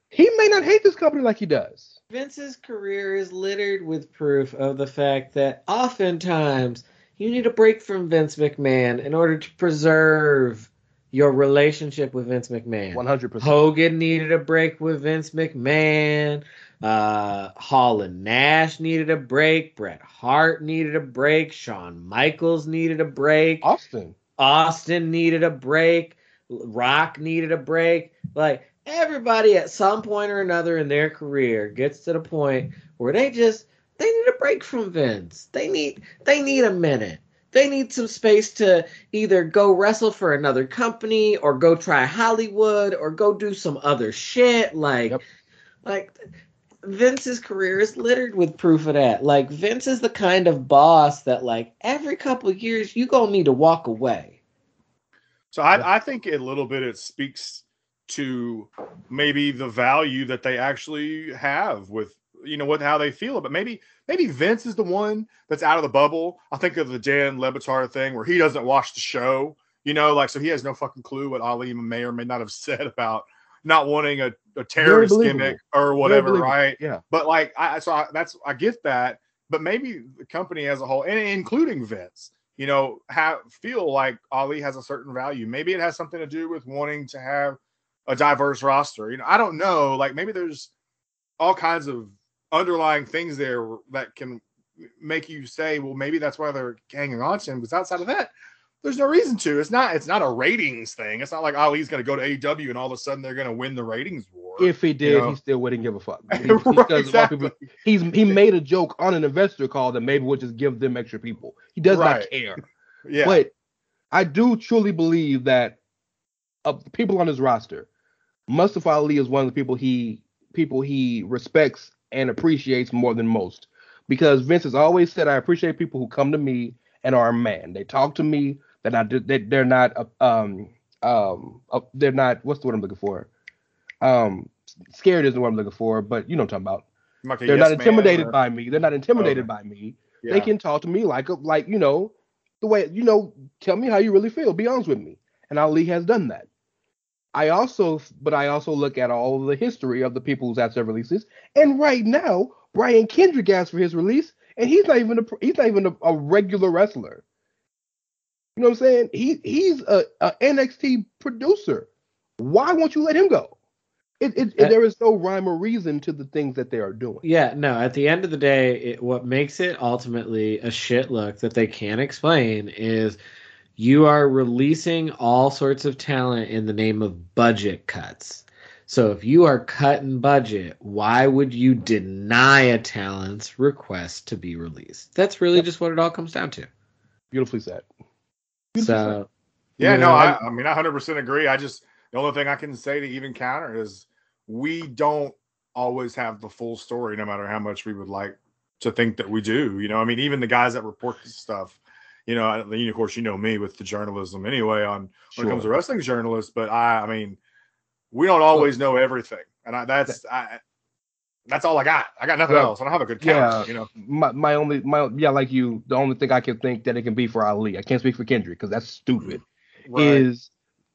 he may not hate this company like he does. Vince's career is littered with proof of the fact that oftentimes you need a break from Vince McMahon in order to preserve your relationship with Vince McMahon. 100%. Hogan needed a break with Vince McMahon. Uh, Hall and Nash needed a break. Bret Hart needed a break. Shawn Michaels needed a break. Austin. Austin needed a break. Rock needed a break. Like everybody at some point or another in their career gets to the point where they just they need a break from Vince. They need they need a minute. They need some space to either go wrestle for another company or go try Hollywood or go do some other shit. Like Yep. like Vince's career is littered with proof of that. Like Vince is the kind of boss that like every couple of years you gonna need to walk away. So I, I think a little bit it speaks to maybe the value that they actually have with you know what how they feel but maybe maybe Vince is the one that's out of the bubble. I think of the Dan Le Batard thing where he doesn't watch the show, you know, like so he has no fucking clue what Ali may or may not have said about not wanting a, a terrorist gimmick or whatever, right? Yeah. But like I so I, that's I get that, but maybe the company as a whole, and including Vince, you know, have feel like Ali has a certain value. Maybe it has something to do with wanting to have a diverse roster. You know, I don't know. Like maybe there's all kinds of underlying things there that can make you say, well, maybe that's why they're hanging on to him. Because outside of that, there's no reason to. It's not. It's not a ratings thing. It's not like oh, Ali's going to go to AEW and all of a sudden they're going to win the ratings war. If he did, know. he still wouldn't give a fuck. He, Right, because a lot of exactly. people- he's he made a joke on an investor call that maybe we'll just give them extra people. He does Right. not care. Yeah. But I do truly believe that of the people on his roster, Mustafa Ali is one of the people he people he respects and appreciates more than most. Because Vince has always said, I appreciate people who come to me and are a man. They talk to me. They're not. They, they're not. uh, Um. Um. uh, They're not. What's the word I'm looking for? Um. Scared isn't what I'm looking for, but you know what I'm talking about. Like They're yes not intimidated or- by me. They're not intimidated by me Yeah. they can talk to me like a, like you know the way you know tell me how you really feel be honest with me and ali has done that i also but i also look at all the history of the people who's had their releases and right now brian kendrick asked for his release and he's not even a he's not even a, a regular wrestler you know what i'm saying he he's a, a nxt producer why won't you let him go it, it, it- there is no rhyme or reason to the things that they are doing Yeah, no, at the end of the day, it, what makes it ultimately a shit look that they can't explain is you are releasing all sorts of talent in the name of budget cuts. So if you are cutting budget, why would you deny a talent's request to be released? That's really just what it all comes down to. beautifully said Beautifully said. So Yeah, you no, I, I mean, I 100% agree. I just, the only thing I can say to even counter is we don't always have the full story, no matter how much we would like to think that we do. You know, I mean, even the guys that report this stuff, you know, I- of course, you know me with the journalism anyway on when it comes to wrestling journalists, but I, I mean, we don't always know everything. And I, that's, I, that's all I got. I got nothing Yeah. else. I don't have a good counter, Yeah. you know. my my only my yeah like you the only thing I can think that it can be for Ali I can't speak for Kendrick because that's stupid mm, Right. is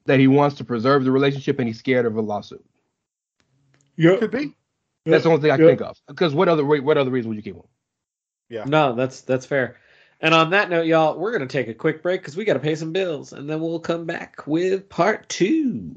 that he wants to preserve the relationship and he's scared of a lawsuit. Yeah, Could be. That's the only thing I can Yeah. think of. Because what other what other reason would you keep him? Yeah. No, that's that's fair. And on that note, y'all, we're gonna take a quick break because we got to pay some bills, and then we'll come back with part two.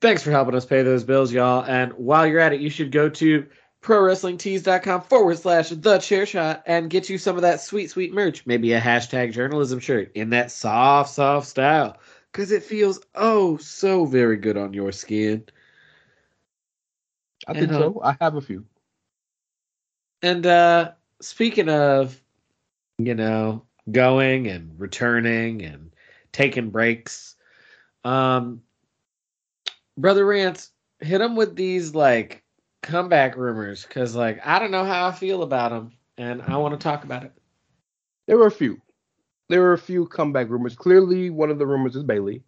Thanks for helping us pay those bills, y'all. And while you're at it, you should go to prowrestlingtees.com forward slash the chair shot and get you some of that sweet, sweet merch. Maybe a hashtag journalism shirt in that soft, soft style. Because it feels oh so very good on your skin. I think And, uh, so. I have a few. And uh speaking of, you know, going and returning and taking breaks, um Brother Rance, hit him with these like comeback rumors because like I don't know how I feel about them and I want to talk about it. There were a few. There were a few comeback rumors. Clearly, one of the rumors is Bayley.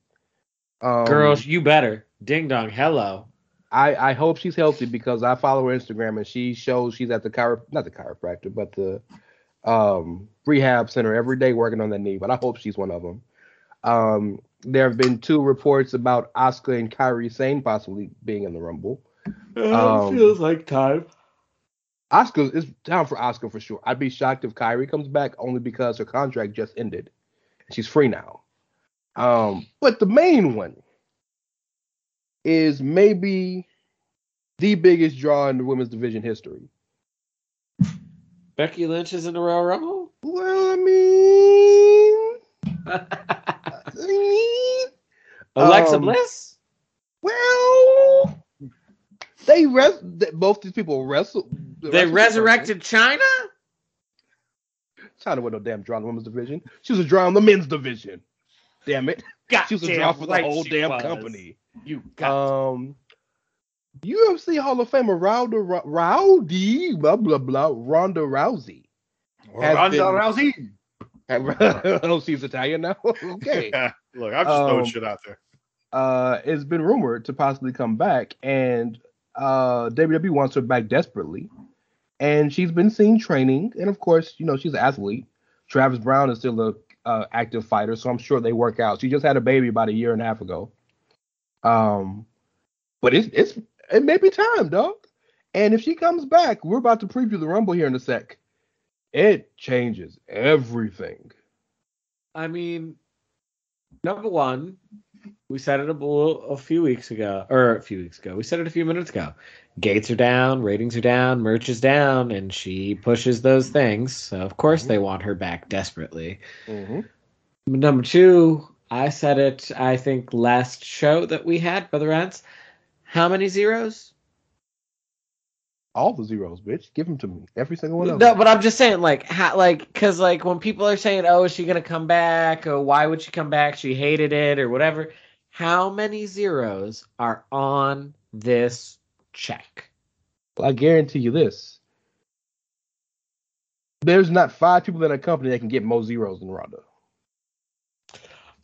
Um, Girls, you better. Ding dong, hello. I, I hope she's healthy because I follow her Instagram and she shows she's at the chiro not the chiropractor but the um rehab center every day working on that knee. But I hope she's one of them. Um, there have been two reports about Asuka and Kairi Sane possibly being in the Rumble. Um, feels like time. Asuka is down for Asuka for sure. I'd be shocked if Kairi comes back only because her contract just ended. And she's free now. Um, but the main one is maybe the biggest draw in the women's division history. Becky Lynch is in the Royal Rumble. Well, I mean, Alexa Um, Bliss. well, they res- th- both these people wrestle. They resurrected Chyna. Chyna with no damn draw in the women's division. She was a draw in the men's division. Damn it. God She was a draw for the right whole damn was. company. You got Um, UFC Hall of Famer Ronda Rou- Rowdy blah blah blah Ronda Rousey. Ronda been- Rousey. oh, she's Italian now. okay. Look, I'm just throwing Um, shit out there. Uh, it's been rumored to possibly come back, and uh, WWE wants her back desperately. And she's been seen training, and of course, you know she's an athlete. Travis Browne is still a uh, active fighter, so I'm sure they work out. She just had a baby about a year and a half ago. Um, but it's it's it may be time, dog. And if she comes back, we're about to preview the Rumble here in a sec. It changes everything. I mean, number one, we said it a, a few weeks ago, or a few weeks ago. We said it a few minutes ago. Gates are down, ratings are down, merch is down, and she pushes those things. So of course they want her back desperately. Mm-hmm. Number two, I said it. I think last show that we had, Brother Rance. How many zeros? All the zeros, bitch. Give them to me. Every single one of them. No, but I'm just saying, like, how, like, cause like when people are saying, "Oh, is she gonna come back?" or "Why would she come back?" She hated it, or whatever. How many zeros are on this check? I guarantee you this. There's not five people in a company that can get more zeros than Ronda.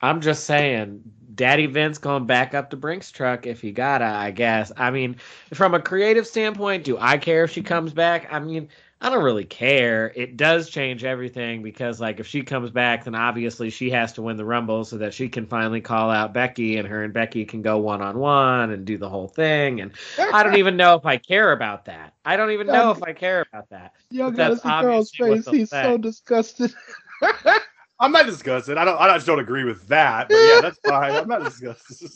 I'm just saying, Daddy Vince going back up to Brink's truck if he gotta, I guess. I mean, from a creative standpoint, do I care if she comes back? I mean, I don't really care. It does change everything because, like, if she comes back, then obviously she has to win the Rumble so that she can finally call out Becky and her and Becky can go one on one and do the whole thing. And I don't even know if I care about that. I don't even know if I care about that. Gotta that's obviously face. He's say. so disgusted. I'm not disgusted. I don't. I just don't agree with that. But yeah, that's fine. I'm not disgusted.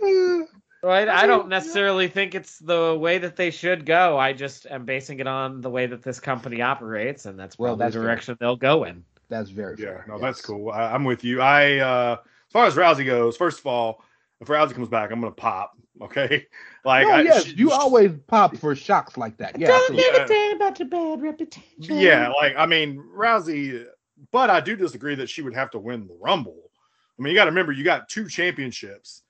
Right? I don't necessarily think it's the way that they should go. I just am basing it on the way that this company operates, and that's Well, probably that's the fair. direction they'll go in. That's very yeah, fair. no, yes. that's cool. I, I'm with you. I uh as far as Rousey goes, first of all, if Rousey comes back, I'm gonna pop. Okay, like No, I, yes, she- you always pop for shocks like that. Yeah, Don't absolutely. Yeah. anything about your bad reputation. Yeah, like I mean Rousey, but I do disagree that she would have to win the Rumble. I mean, you got to remember you got two championships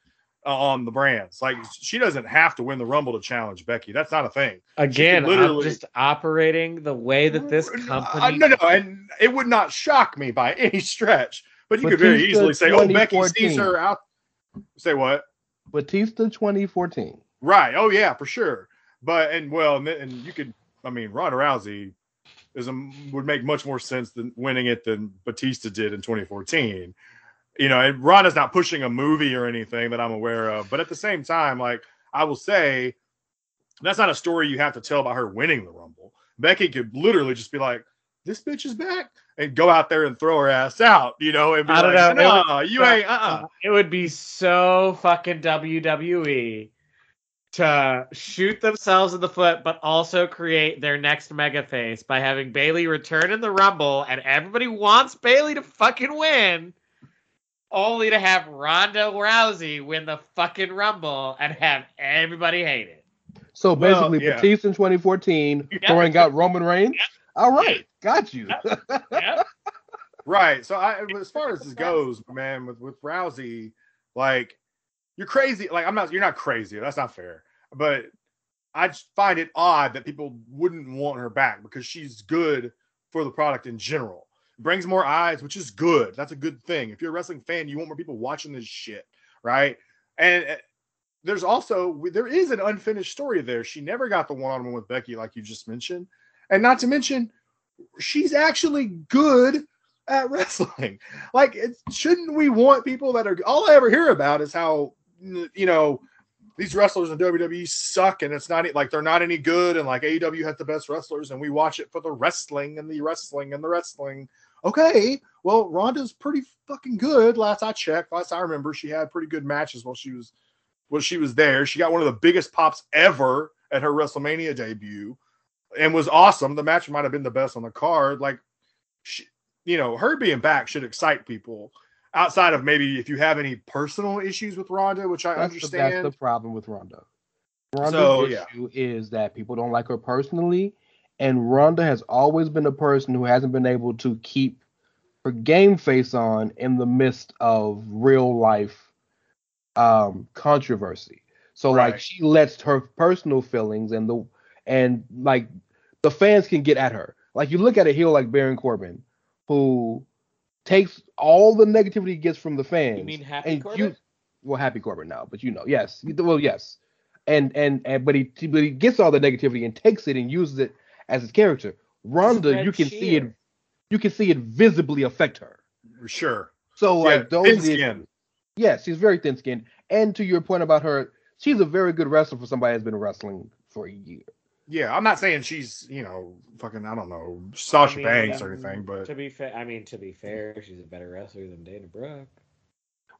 uh, on the brands. Like she doesn't have to win the Rumble to challenge Becky. That's not a thing. Again, literally- I'm just operating the way that this Uh, company. no, no, and it would not shock me by any stretch. But you But could very easily say, "Oh, Becky 2014. sees her out." Say what? Batista 2014. Right. Oh yeah, for sure. But and well, and, and you could. I mean, Ronda Rousey is a, would make much more sense than winning it than Batista did in 2014. You know, and Ronda's not pushing a movie or anything that I'm aware of. But at the same time, like I will say, that's not a story you have to tell about her winning the Rumble. Becky could literally just be like, "This bitch is back," and go out there and throw her ass out. You know, and be I don't like, know. "No, you ain't." Uh. uh It would be so fucking WWE to shoot themselves in the foot, but also create their next mega face by having Bayley return in the Rumble, and everybody wants Bayley to fucking win, only to have Ronda Rousey win the fucking Rumble and have everybody hate it. So Well, basically, yeah. Batista in 2014 Yeah. throwing out Roman Reigns. All right, got you. Yep. Right. So I, as far as this goes, man, with with Rousey, like you're crazy. Like I'm not. You're not crazy. That's not fair. But I find it odd that people wouldn't want her back because she's good for the product in general. Brings more eyes, which is good. That's a good thing. If you're a wrestling fan, you want more people watching this shit, right? And uh, there's also there is an unfinished story there. She never got the one-on-one with Becky, like you just mentioned, and not to mention, she's actually good at wrestling. Like, shouldn't we want people that are all I ever hear about is how you know these wrestlers in WWE suck and it's not like they're not any good and like AEW has the best wrestlers and we watch it for the wrestling and the wrestling and the wrestling. Okay, well Ronda's pretty fucking good. Last I checked, last I remember, she had pretty good matches while she was while she was there. She got one of the biggest pops ever at her WrestleMania debut and was awesome. The match might have been the best on the card. Like, she, you know, her being back should excite people outside of maybe if you have any personal issues with Ronda, which I That's the, understand. that's the problem with Ronda. Ronda's So, yeah. issue is that people don't like her personally, and Ronda has always been a person who hasn't been able to keep her game face on in the midst of real life um, controversy. So like she lets her personal feelings and the and like the fans can get at her. Like you look at a heel like Baron Corbin, who takes all the negativity he gets from the fans. You mean Happy and Corbin? well, Happy Corbin now, but you know, yes, well, yes, and and and but he but he gets all the negativity and takes it and uses it as his character. Ronda, Spread you can see it, you can see it visibly affect her. Sure. So Yeah, like those thin the skin. Yes, she's very thin skinned. And to your point about her, she's a very good wrestler for somebody that's been wrestling for a year. Yeah, I'm not saying she's, you know, fucking, I don't know, Sasha I mean, Banks or um, anything, but To be fair, I mean, to be fair, she's a better wrestler than Dana Brooke.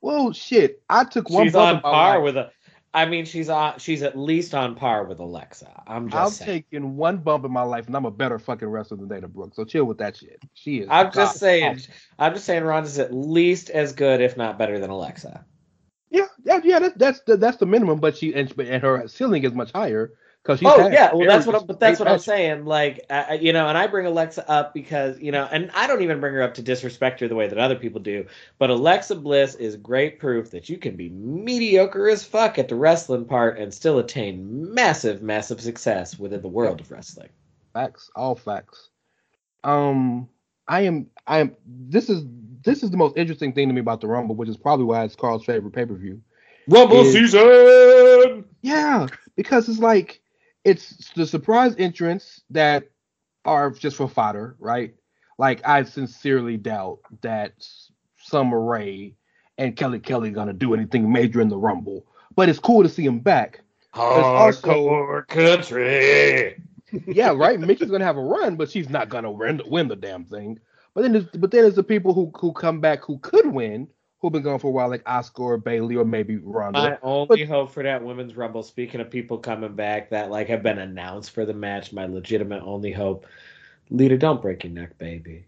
Well, shit, I took one She's bump on in my par life. with a. I mean, she's on. She's at least on par with Alexa. I'm just I've saying. taken one bump in my life, and I'm a better fucking wrestler than Dana Brooke. So chill with that shit. She is. I'm just God saying. awful. I'm just saying. Ronda's at least as good, if not better, than Alexa. Yeah, yeah, yeah. That, that's the that's the minimum, but she and, and her ceiling is much higher because oh yeah, well that's what. I'm, but that's great what I'm saying. Like, uh, you know, and I bring Alexa up because you know, and I don't even bring her up to disrespect her the way that other people do. But Alexa Bliss is great proof that you can be mediocre as fuck at the wrestling part and still attain massive, massive success within the world of wrestling. Facts, all facts. Um, I am, I am. This is this is the most interesting thing to me about the Rumble, which is probably why it's Karl's favorite pay per view. Rumble Is- season. Yeah, because it's like it's the surprise entrants that are just for fodder, right? Like I sincerely doubt that Summer Rae and Kelly Kelly gonna do anything major in the Rumble, but it's cool to see him back. also- Hardcore country. yeah, right. Mickie's gonna have a run, but she's not gonna win, win the damn thing. But then, there's, but then there's the people who who come back who could win, who've been gone for a while, like Asuka or Bayley or maybe Ronda. My only hope for that women's rumble, speaking of people coming back that like have been announced for the match, my legitimate only hope, Lita, don't break your neck, baby.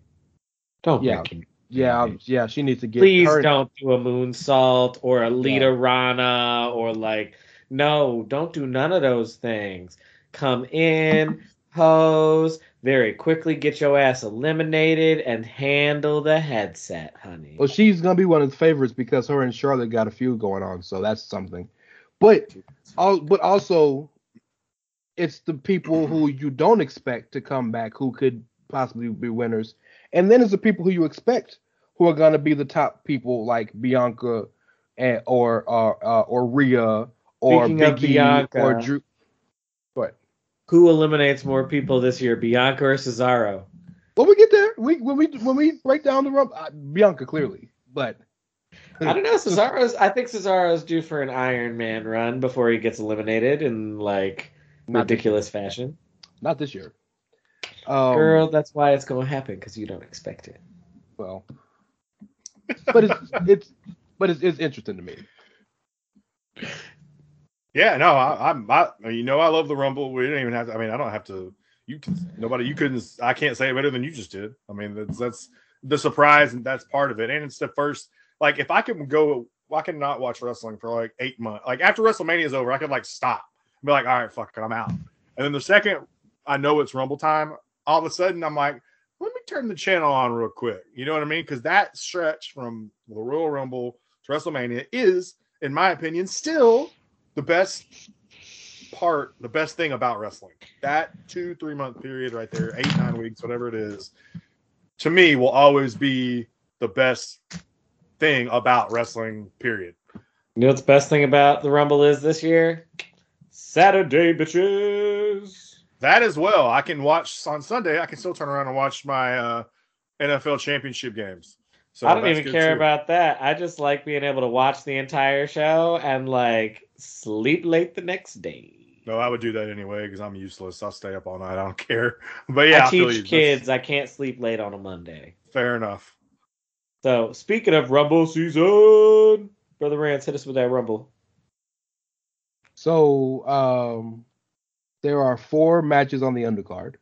Don't Yeah. break your neck. yeah, baby. yeah, she needs to get. Please her- don't do a moonsault or a Lita Yeah. Rana or like no, don't do none of those things. Come in, pose, very quickly get your ass eliminated and handle the headset, honey. Well, she's gonna be one of the favorites because her and Charlotte got a feud going on, so that's something. But all, but also, it's the people who you don't expect to come back who could possibly be winners, and then it's the people who you expect who are gonna be the top people like Bianca, and or or uh, or Rhea or Speaking Biggie Bianca. or Drew. What? Who eliminates more people this year, Bianca or Cesaro? When we get there, we when we when we break down the rumble, uh, Bianca clearly, but I don't know. Cesaro's. I think Cesaro's due for an Iron Man run before he gets eliminated in like Not ridiculous fashion. not this year. Um, Girl, that's why it's gonna happen because you don't expect it. well, but it's it's but it's, it's interesting to me. Yeah, no, I, I'm. I, you know, I love the Rumble. We didn't even have. To, I mean, I don't have to. You can. Nobody. You couldn't. I can't say it better than you just did. I mean, that's that's the surprise, and that's part of it. And it's the first. Like, if I can go, I can not watch wrestling for like eight months. Like after WrestleMania is over, I could like stop. Be like, all right, fuck it, I'm out. And then the second I know it's Rumble time, all of a sudden I'm like, let me turn the channel on real quick. You know what I mean? Because that stretch from the Royal Rumble to WrestleMania is, in my opinion, still the best part, the best thing about wrestling. That two, three month period right there, eight, nine weeks, whatever it is, to me will always be the best thing about wrestling, period. You know what's the best thing about the Rumble is this year? Saturday, bitches. That as well. I can watch on Sunday. I can still turn around and watch my uh, NFL championship games. So I don't even care too. about that. I just like being able to watch the entire show and like sleep late the next day. No, I would do that anyway because I'm useless. I'll stay up all night. I don't care. But yeah, I feel teach That's kids I can't sleep late on a Monday. Fair enough. So speaking of Rumble season, Brother Rance, hit us with that Rumble. So um, there are four matches on the undercard.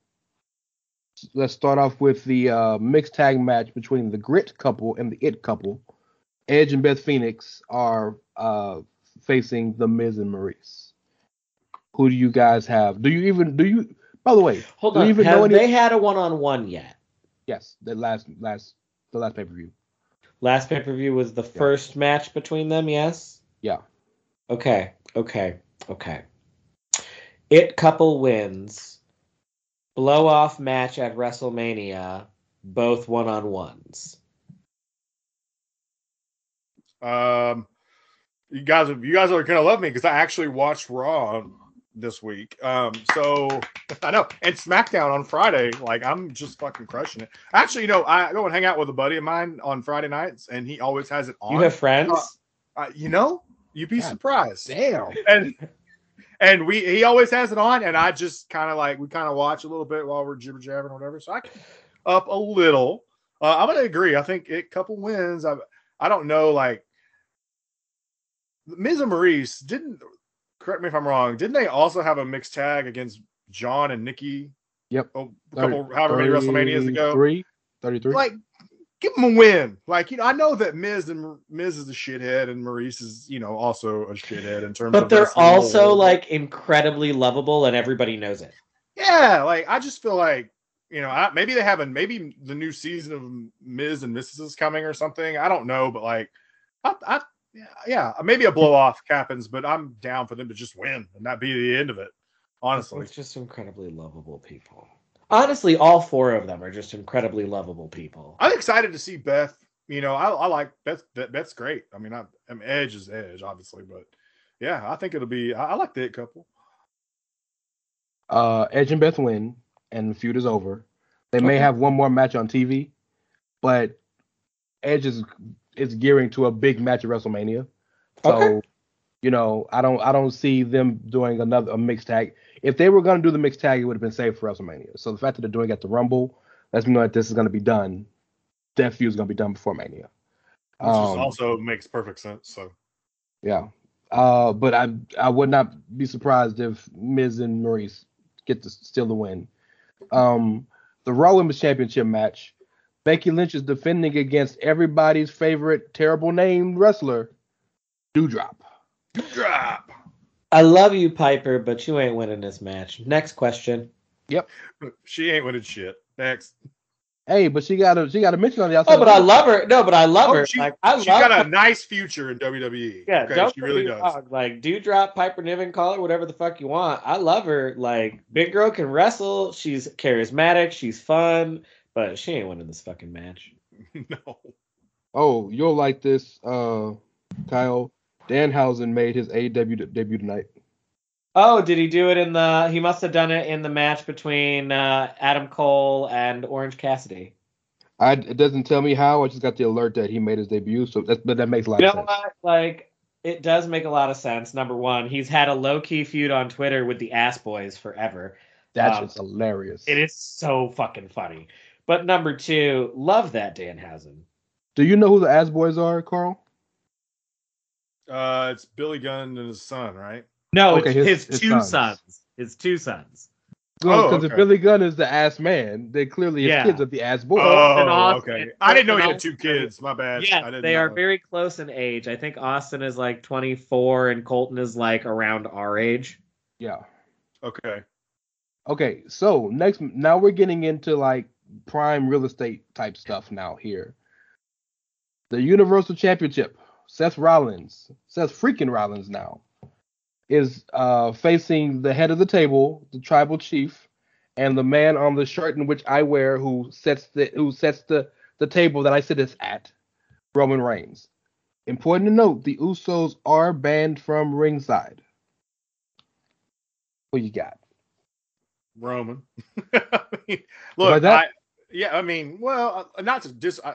Let's start off with the uh, mixed tag match between the Grit couple and the It couple. Edge and Beth Phoenix are uh, facing the Miz and Maryse. Who do you guys have? Do you even do you? By the way, Hold on, even have they had a one-on-one yet? Yes, the last last the last pay per view. Last pay per view was the first match between them. Yes. Yeah. Okay. Okay. Okay. It couple wins. Blow off match at WrestleMania. Both one on ones. Um, you guys, you guys are gonna love me because I actually watched Raw this week. Um, so I know, and SmackDown on Friday. Like I'm just fucking crushing it. Actually, you know, I go and hang out with a buddy of mine on Friday nights, and he always has it on. You have friends? Uh, you know, you'd be God surprised. Damn. and and we he always has it on, and I just kind of like we kind of watch a little bit while we're jibber jabbering or whatever. So I can up a little. Uh, I'm gonna agree. I think a couple wins. I I don't know like Miz and Maryse didn't correct me if I'm wrong. Didn't they also have a mixed tag against John and Nikki? Yep. Oh, a couple however many WrestleManias ago. 33? 33? Like give them a win. Like you know, I know that Miz and Miz is a shithead, and Maryse is you know also a shithead in terms. Of But of they're also lore. like incredibly lovable and everybody knows it. Yeah, like I just feel like you know I, maybe they haven't. Maybe the new season of Miz and Mrs. is coming or something. I don't know, but like, I, I yeah, yeah, maybe a blow off happens, but I'm down for them to just win and that be the end of it. Honestly, It's just incredibly lovable people. Honestly, all four of them are just incredibly lovable people. I'm excited to see Beth. You know, I, I like Beth. Beth- Beth's great. I mean, I, I mean, Edge is Edge, obviously, but yeah, I think it'll be. I, I like the it couple. uh, Edge and Beth win, and the feud is over. They may have one more match on TV, but Edge is is gearing to a big match at WrestleMania. So, Okay. you know, I don't I don't see them doing another a mixed tag. If they were gonna do the mixed tag, it would have been saved for WrestleMania. So the fact that they're doing it at the Rumble lets me know that this is gonna be done. That feud is gonna be done before Mania. Which Um, also makes perfect sense. So Yeah. Uh, but I I would not be surprised if Miz and Maryse get to steal the win. Um, the Raw Women's Championship match. Becky Lynch is defending against everybody's favorite terrible named wrestler, Doudrop. drop. I love you, Piper, but you ain't winning this match. Next question. Yep. She ain't winning shit. Next. Hey, but she got a she got a mention on the outside. Oh, but I love her. No, but I love Oh, her. she, like I she's love got her. a nice future in WWE. Yeah, okay, she really does. wrong. Like Doudrop, Piper Niven, call her whatever the fuck you want. I love her. Like big girl can wrestle. She's charismatic. She's fun, but she ain't winning this fucking match. no. Oh, you'll like this. Uh, Kyle Danhausen made his AW debut tonight. Oh, did he do it in the? He must have done it in the match between uh, Adam Cole and Orange Cassidy. I it doesn't tell me how. I just got the alert that he made his debut. So that but that makes a lot You of know sense. what? Like, it does make a lot of sense. Number one, he's had a low key feud on Twitter with the Ass Boys forever. That's Um, just hilarious. It is so fucking funny. But number two, love that Dan Danhausen. Do you know who the Ass Boys are, Karl? Uh, it's Billy Gunn and his son, right? No, Okay, it's his- his, his two sons. sons. His two sons. Well, Oh, because if. Billy Gunn is the ass man, then clearly his Yeah. kids are the ass boys. Oh, Austin- okay. I didn't know he had two kids. My bad. I didn't they know. are very close in age. I think Austin is like 24 and Colten is like around our age. yeah. Okay. Okay, so next now we're getting into like prime real estate type stuff now here. The Universal Championship, Seth Rollins, Seth freaking Rollins now, is uh facing the head of the table, the tribal chief, and the man on the shirt in which I wear who sets the who sets the the table that I sit at, Roman Reigns. Important to note, the Usos are banned from ringside. Who you got? Roman. I mean, look, Like that? I, yeah, I mean, well, uh, not to dis. I,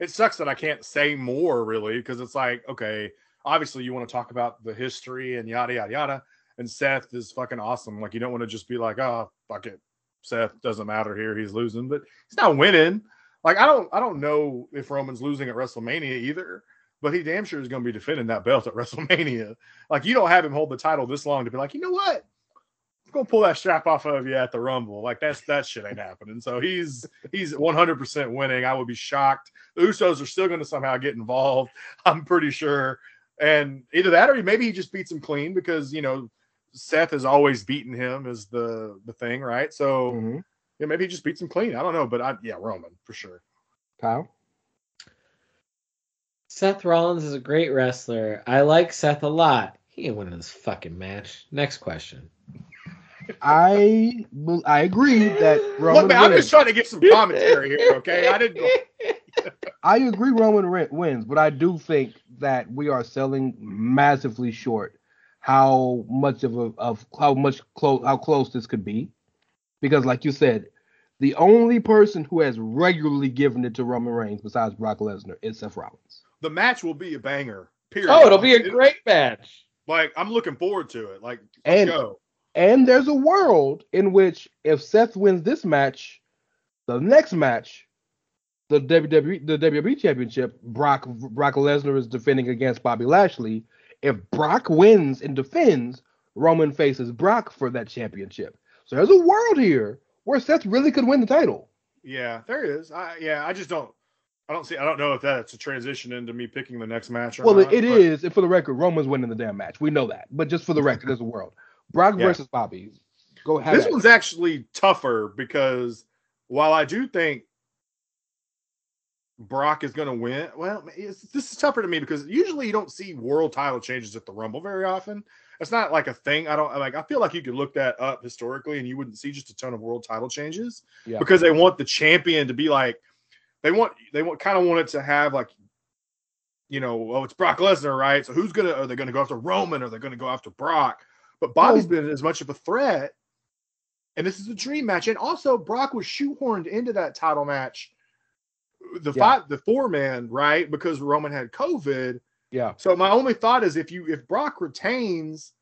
it sucks that I can't say more really because it's like, okay, obviously you want to talk about the history and yada yada yada, and Seth is fucking awesome. Like you don't want to just be like, oh, fuck it, Seth doesn't matter here, he's losing, but he's not winning. Like I don't, I don't know if Roman's losing at WrestleMania either. But he damn sure is going to be defending that belt at WrestleMania. Like you don't have him hold the title this long to be like, you know what? I'm gonna pull that strap off of you at the Rumble. Like that's that shit ain't happening. So he's he's 100% winning. I would be shocked. The Usos are still going to somehow get involved. I'm pretty sure. And either that or maybe he just beats him clean because you know Seth has always beaten him is the the thing, right? So Mhm. yeah, maybe he just beats him clean. I don't know, but I yeah, Roman for sure. Kyle? Seth Rollins is a great wrestler. I like Seth a lot. He ain't winning this fucking match. Next question. I I agree that Roman Look, man, I'm wins. just trying to get some commentary here, okay? I didn't. I agree Roman ri- wins, but I do think that we are selling massively short how much of a of how much close how close this could be. Because like you said, the only person who has regularly given it to Roman Reigns besides Brock Lesnar is Seth Rollins. The match will be a banger. Period. Oh, it'll be a great match. Like I'm looking forward to it. Like And- go. And there's a world in which if Seth wins this match, the next match, the WWE the WWE Championship, Brock Brock Lesnar is defending against Bobby Lashley. If Brock wins and defends, Roman faces Brock for that championship. So there's a world here where Seth really could win the title. Yeah, there is. I yeah, I just don't. I don't see. I don't know if that's a transition into me picking the next match or Well, not. it but- is, and for the record, Roman's winning the damn match. We know that. But just for the record, there's a world. Brock Yeah. versus Bobby. Go ahead. This one's actually tougher because while I do think Brock is going to win, well, it's, this is tougher to me because usually you don't see world title changes at the Rumble very often. It's not like a thing. I don't like. I feel like you could look that up historically, and you wouldn't see just a ton of world title changes Yeah. because they want the champion to be like they want they want kind of want it to have like you know oh it's Brock Lesnar right so who's gonna are they gonna go after Roman or are they gonna go after Brock but Bobby's Well- been as much of a threat and this is a dream match and also Brock was shoehorned into that title match the Yeah. five the four man right because Roman had COVID yeah. so my only thought is if you if Brock retains,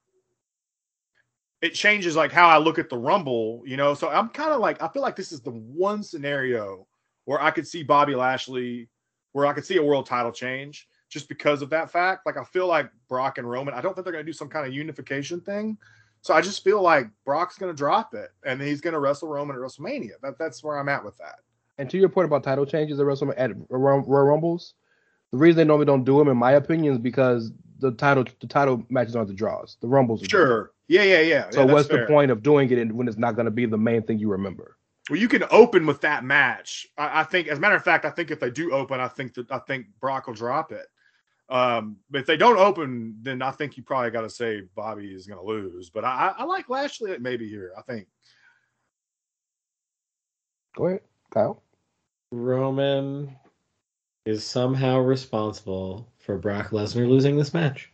it changes like how I look at the Rumble, you know. So I'm kind of like I feel like this is the one scenario where I could see Bobby Lashley, where I could see a world title change just because of that fact. Like I feel like Brock and Roman, I don't think they're gonna do some kind of unification thing. So I just feel like Brock's gonna drop it and he's gonna wrestle Roman at WrestleMania. That that's where I'm at with that. And to your point about title changes at WrestleMania at Royal Rumbles, the reason they normally don't do them, in my opinion, is because the title the title matches aren't the draws. The Rumbles. Are the draws. Sure. Yeah, yeah, yeah. So Yeah, what's fair. the point of doing it when it's not going to be the main thing you remember? Well, you can open with that match. I, I think, as a matter of fact, I think if they do open, I think that I think Brock will drop it. Um, but if they don't open, then I think you probably got to say Bobby is going to lose. But I, I like Lashley maybe here. I think. Go ahead, Kyle. Roman is somehow responsible for Brock Lesnar losing this match.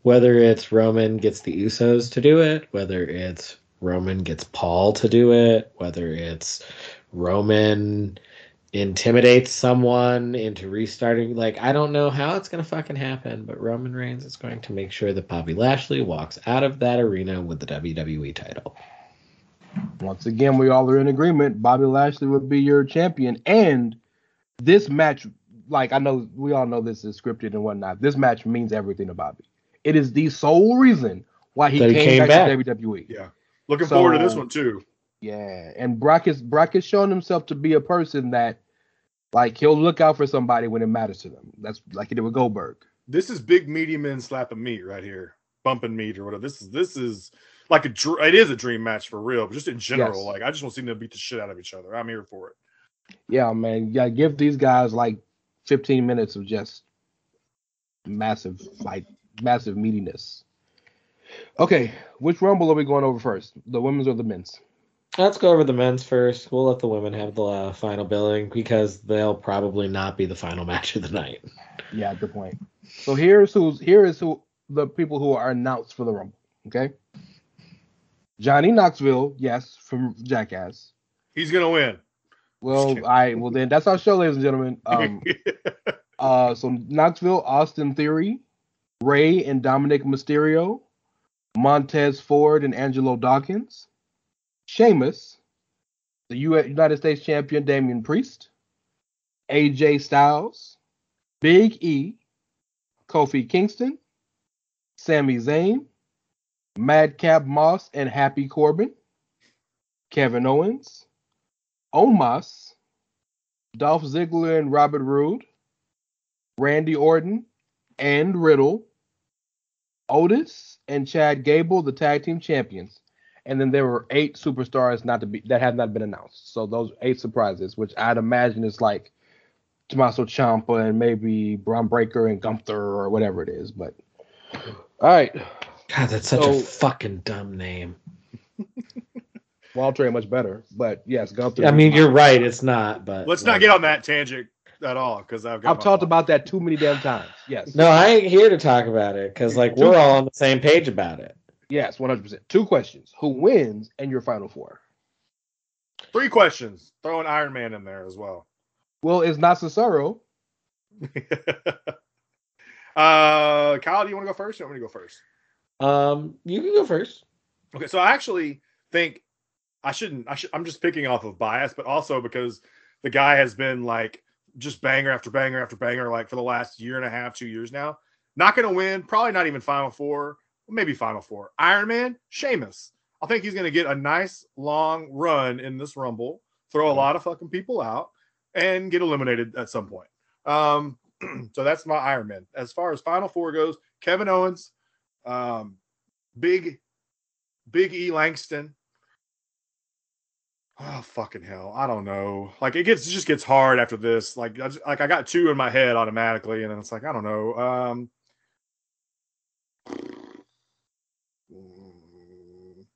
Whether it's Roman gets the Usos to do it, whether it's Roman gets Paul to do it, whether it's Roman intimidates someone into restarting. Like, I don't know how it's going to fucking happen, but Roman Reigns is going to make sure that Bobby Lashley walks out of that arena with the WWE title. Once again, we all are in agreement. Bobby Lashley would be your champion. And this match, like I know we all know this is scripted and whatnot. This match means everything to Bobby. It is the sole reason why he, That he came, came back, back. to WWE. Yeah. Looking forward to this uh, one too. Yeah, and Brock is Brock has shown himself to be a person that, like, he'll look out for somebody when it matters to them. That's like he did with Goldberg. This is big meaty men slapping meat right here, bumping meat or whatever. This is this is like a dr- it is a dream match for real, but just in general, Yes. like I just want to see them beat the shit out of each other. I'm here for it. Yeah, man, yeah, give these guys like 15 minutes of just massive, like massive meatiness. Okay, which Rumble are we going over first? The women's or the men's? Let's go over the men's first. We'll let the women have the uh, final billing because they'll probably not be the final match of the night. Yeah, good point. So here's who's here is who the people who are announced for the Rumble. Okay, Johnny Knoxville, yes, from Jackass. He's gonna win. Well, I well then that's our show, ladies and gentlemen. Um, uh, so Knoxville, Austin Theory, Rey and Dominic Mysterio, Montez Ford and Angelo Dawkins, Sheamus, the United States champion Damian Priest, AJ Styles, Big E, Kofi Kingston, Sami Zayn, Madcap Moss and Happy Corbin, Kevin Owens, Omos, Dolph Ziggler and Robert Roode, Randy Orton and Riddle, Otis and Chad Gable, the tag team champions. And then there were eight superstars not to be that have not been announced. So those eight surprises, which I'd imagine is like Tommaso Ciampa and maybe Bron Breakker and Gunther or whatever it is. But all right, God, that's such So- a fucking dumb name. Walter ain't much better. But yes, Gunther. I mean, you're right. It's not, but Let's not get on that tangent at all because I've got I've talked thoughts. about that too many damn times. Yes. No, I ain't here to talk about it because like we're all on the same page about it. Yes, 100%. Two questions. Who wins and your final four? three questions. Throw an Iron Man in there as well. Well, it's not Cesaro. uh, Kyle, do you want to go first? Or you want me to go first? Um, you can go first. Okay, so I actually think I shouldn't. I should. I'm just picking off of bias, but also because the guy has been like just banger after banger after banger, like for the last year and a half, two years now. Not going to win. Probably not even Final Four. Maybe Final Four. Iron Man, Sheamus. I think he's going to get a nice long run in this Rumble. Throw a lot of fucking people out and get eliminated at some point. Um, so that's my Iron Man. As far as Final Four goes, Kevin Owens, um, Big Big E Langston. Oh fucking hell! I don't know. Like it gets it just gets hard after this. Like I just, like I got two in my head automatically, and then it's like I don't know. Um,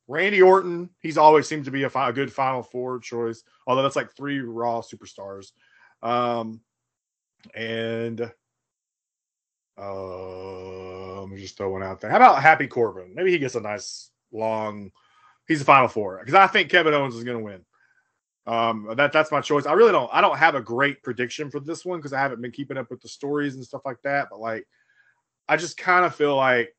Randy Orton. He's always seemed to be a, fi- a good Final Four choice. Although that's like three Raw superstars. Um, and uh, let me just throw one out there. How about Happy Corbin? Maybe he gets a nice long. He's the final four because I think Kevin Owens is going to win. Um, that that's my choice. I really don't. I don't have a great prediction for this one because I haven't been keeping up with the stories and stuff like that. But like, I just kind of feel like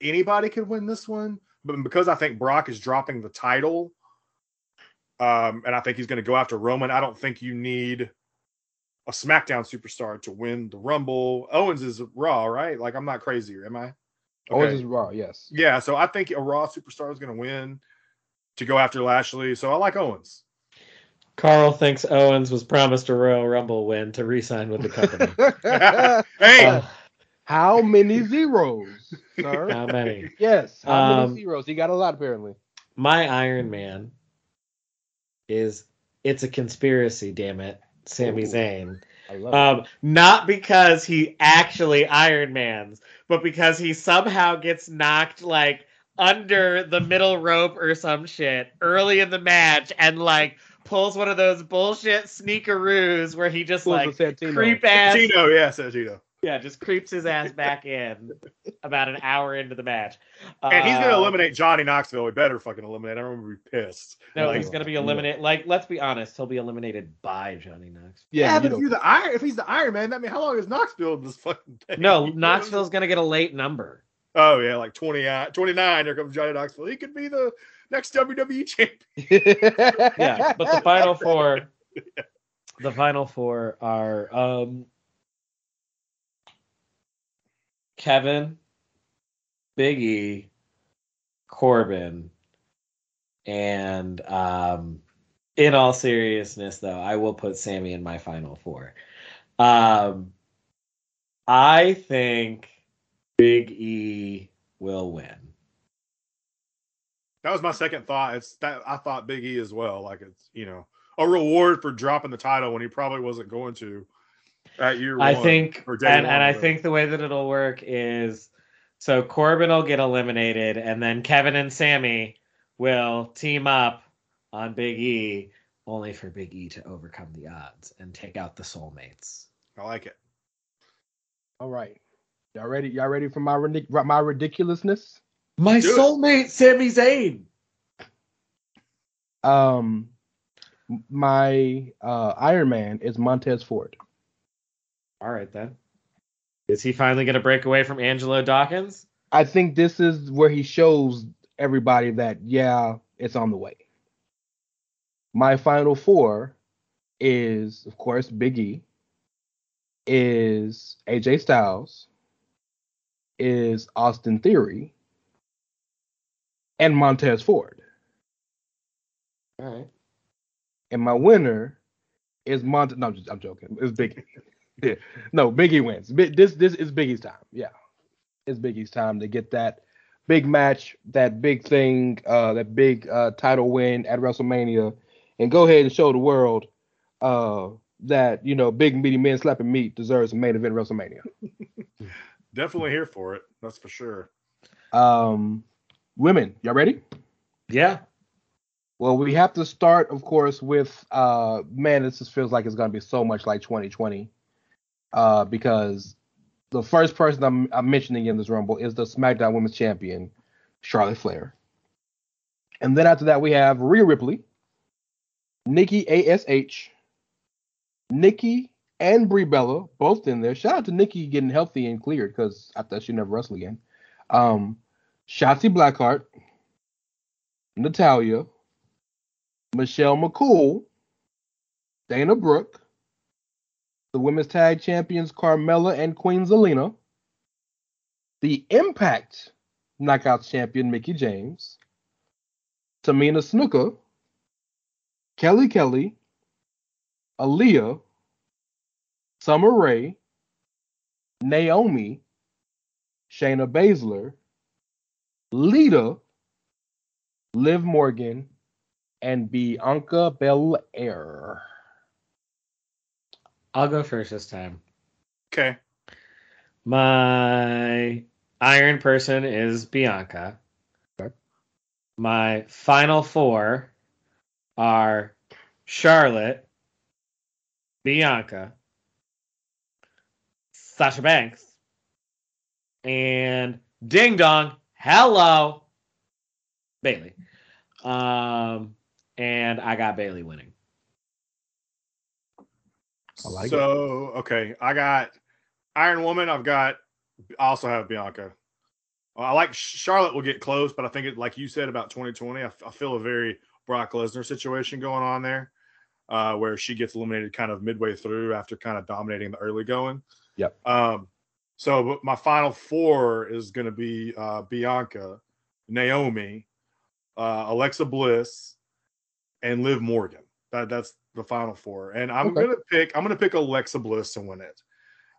anybody could win this one. But because I think Brock is dropping the title, um, and I think he's going to go after Roman, I don't think you need a SmackDown superstar to win the Rumble. Owens is Raw, right? Like I'm not crazy, am I? Owens is Raw, yes. Yeah, so I think a Raw superstar is going to win to go after Lashley. So I like Owens. Karl thinks Owens was promised a Royal Rumble win to re-sign with the company. hey, Uh, How many zeros, sir? how many? yes, how Um, many zeros? He got a lot apparently. My Iron Man is it's a conspiracy, damn it, Sami Ooh. Zayn. I love Um, not because he actually Iron Mans, but because he somehow gets knocked like under the middle rope or some shit early in the match and like pulls one of those bullshit sneakeroos where he just Pulls a like Santino. creep ass Tino, yeah, Santino. Yeah just creeps his ass back in about an hour into the match And he's gonna Uh, eliminate Johnny Knoxville. He better fucking eliminate. I'm gonna be pissed. no Like, he's gonna be eliminated like let's be honest he'll be eliminated by johnny Knoxville. yeah, Yeah, but if know. you're the Iron, if he's the Iron Man, that mean how long is Knoxville in this fucking thing? no knoxville's gonna get a late number Oh yeah, like 20, uh, 29. There comes Johnny Knoxville. He could be the next WWE champion. yeah but the final four the final four are um kevin big e corbin and um in all seriousness though i will put Sami in my final four um i think big e will win That was my second thought. It's that I thought Big E as well. Like it's you know a reward for dropping the title when he probably wasn't going to at year I one, think, or day and, one, and I whatever. think the way that it'll work is so Corbin will get eliminated, and then Kevin and Sami will team up on Big E, only for Big E to overcome the odds and take out the soulmates. I like it. All right. Y'all ready? Y'all ready for my ridic- my ridiculousness? My Do it. soulmate, Sami Zayn. Um, my uh, Iron Man is Montez Ford. All right then. Is he finally going to break away from Angelo Dawkins? I think this is where he shows everybody that yeah, it's on the way. My final four is of course Big E, is AJ Styles, is Austin Theory, and Montez Ford. All right. And my winner is Montez. No, I'm, just, I'm joking. It's Biggie. yeah. No, Biggie wins. This this is Big E's time. Yeah, it's Big E's time to get that big match, that big thing, uh, that big uh, title win at WrestleMania, and go ahead and show the world uh, that you know big meaty men slapping meat deserves a main event at WrestleMania. Definitely here for it. That's for sure. Um, women, y'all ready? Yeah. Well, we have to start, of course, with uh man, this just feels like it's gonna be so much like 2020. Uh, because the first person I'm, I'm mentioning in this rumble is the SmackDown Women's Champion, Charlotte Flair. And then after that, we have Rhea Ripley, Nikki ASH, Nikki and Brie Bella, both in there. Shout out to Nikki getting healthy and cleared because I thought she'd never wrestle again. Um, Shotzi Blackheart, Natalya, Michelle McCool, Dana Brooke, the women's tag champions Carmella and Queen Zelina, the Impact Knockouts champion Mickie James, Tamina Snuka, Kelly Kelly, Aliyah, Summer Rae, Naomi, Shayna Baszler, Lita, Liv Morgan, and Bianca Belair. I'll go first this time. Okay. My iron person is Bianca. My final four are Charlotte, Bianca, Sasha Banks, and Ding Dong. Hello, Bayley. Um, and I got Bayley winning. I like it. so okay, I got Iron Woman. I've got. I also have Bianca. I like Charlotte will get close, but I think it, like you said about 2020, I, I feel a very Brock Lesnar situation going on there, uh, where she gets eliminated kind of midway through after kind of dominating the early going. Yep. Um, so but my final four is going to be uh, Bianca, Naomi, uh, Alexa Bliss, and Liv Morgan. That that's the final four, and I'm Okay. gonna pick. I'm gonna pick Alexa Bliss to win it.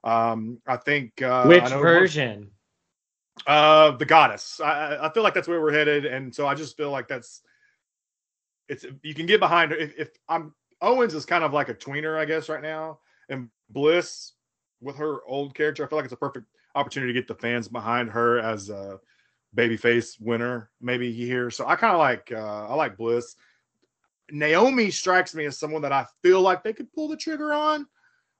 Um, I think. Uh, Which I know- version? uh, the goddess. I, I- I feel like that's where we're headed, and so I just feel like that's. It's you can get behind her. If, if I'm Owens is kind of like a tweener, I guess, right now, and Bliss with her old character, I feel like it's a perfect opportunity to get the fans behind her as a babyface winner, maybe here. So I kind of like uh, I like Bliss. Naomi strikes me as someone that I feel like they could pull the trigger on,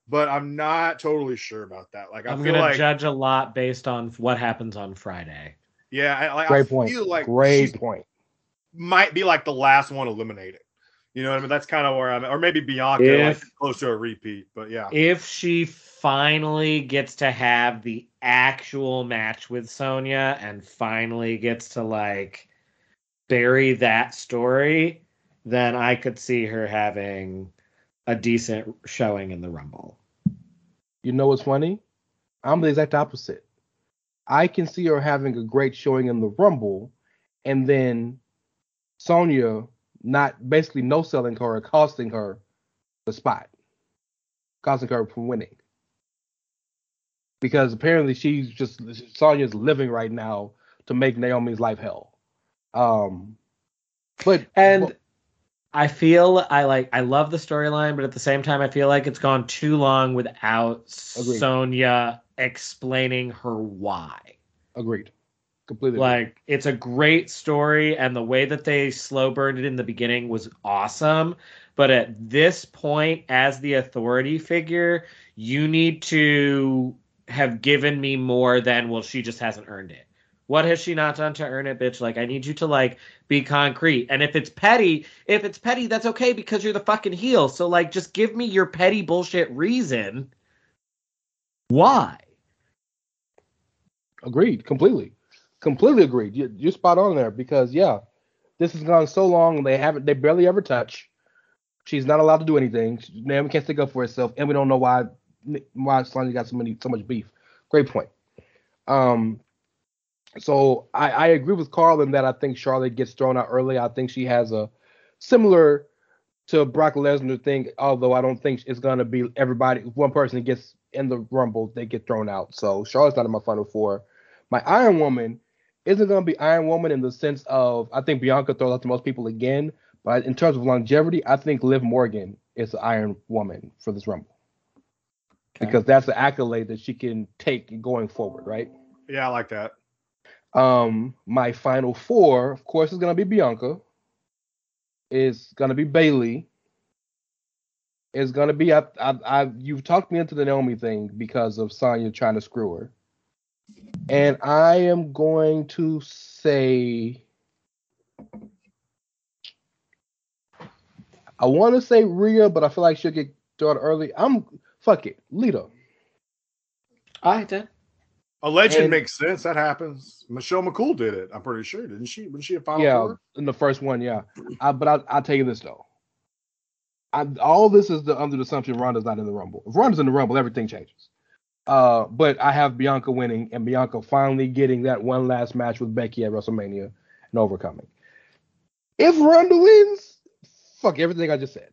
but I'm not totally sure about that. Like I I'm feel gonna like judge a lot based on what happens on Friday. yeah, I, like, Great I point. feel like Great she's point. might be like the last one eliminated. You know what I mean? That's kind of where I'm, or maybe Bianca, like close to a repeat. But yeah, If she finally gets to have the actual match with Sonya and finally gets to like bury that story, then I could see her having a decent showing in the Rumble. You know what's funny? I'm the exact opposite. I can see her having a great showing in the Rumble, and then Sonya not basically no selling her costing her the spot, costing her from winning. Because apparently she's just Sonya's living right now to make Naomi's life hell. Um, but And I feel I like I love the storyline, but at the same time I feel like it's gone too long without Agreed. Sonya explaining her why. agreed, completely. Like it's a great story, and the way that they slow burned it in the beginning was awesome. But at this point, as the authority figure, you need to have given me more than well, she just hasn't earned it. What has she not done to earn it, bitch? Like I need you to like be concrete. And if it's petty, if it's petty, that's okay because you're the fucking heel. So like just give me your petty bullshit reason. Why? Agreed, completely, completely agreed. You, you're spot on there because yeah, this has gone so long and they haven't, they barely ever touch. She's not allowed to do anything. Naomi can't stick up for herself, and we don't know why why Sonya got so many so much beef. Great point. Um, so I, I agree with Karl in that I think Charlotte gets thrown out early. I think she has a similar to Brock Lesnar thing, although I don't think it's gonna be everybody. If one person gets in the Rumble, they get thrown out. So Charlotte's not in my final four. My Iron Woman isn't gonna be Iron Woman in the sense of I think Bianca throws out the most people again, but in terms of longevity, I think Liv Morgan is the Iron Woman for this Rumble because that's the accolade that she can take going forward, right? yeah, I like that. Um, my final four, of course, is gonna be Bianca. Is gonna be Bayley. Is gonna be I, I, I you've talked me into the Naomi thing because of Sonya trying to screw her, and I am going to say I want to say Rhea, but I feel like she'll get thrown early. I'm fuck it, Lita. I did. A legend And- makes sense. That happens. Michelle McCool did it. I'm pretty sure, didn't she? Was she a final yeah, four? in the first one, yeah. I, but I, I'll tell you this though. I, all this is the under the assumption Ronda's not in the Rumble. If Ronda's in the Rumble, everything changes. Uh, but I have Bianca winning and Bianca finally getting that one last match with Becky at WrestleMania and overcoming. If Ronda wins, fuck everything I just said.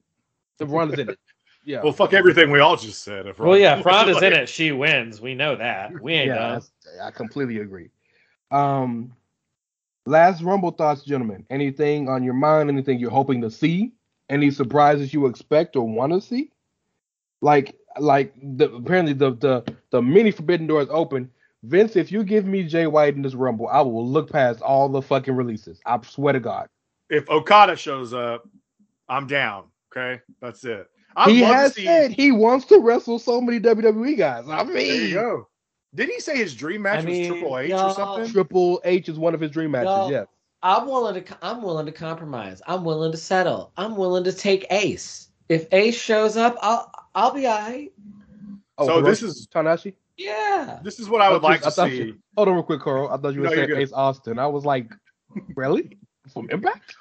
If Ronda's in it, yeah. Well, fuck everything we all just said. If Well, yeah, if Ronda- Ronda's in it, she wins. We know that. We ain't yeah, I completely agree. Um, last Rumble thoughts, gentlemen. Anything on your mind? Anything you're hoping to see? Any surprises you expect or want to see? Like, like the apparently the the the mini forbidden doors open. Vince, if you give me Jay White in this Rumble, I will look past all the fucking releases. I swear to God. If Okada shows up, I'm down. Okay, that's it. I'd he has see- said he wants to wrestle so many WWE guys. I There you mean, go. Did he say his dream match I mean, was Triple H y'all- or something? Triple H is one of his dream matches. Y'all- yes. I'm willing to. I'm willing to compromise. I'm willing to settle. I'm willing to take Ace. If Ace shows up, I'll I'll be alright. Oh, So this is- Tanahashi. Yeah. This is what I oh, would thought you- like to I thought see. you- hold on real quick, Karl. I thought you were No, saying good. Ace Austin. I was like, really? From Impact?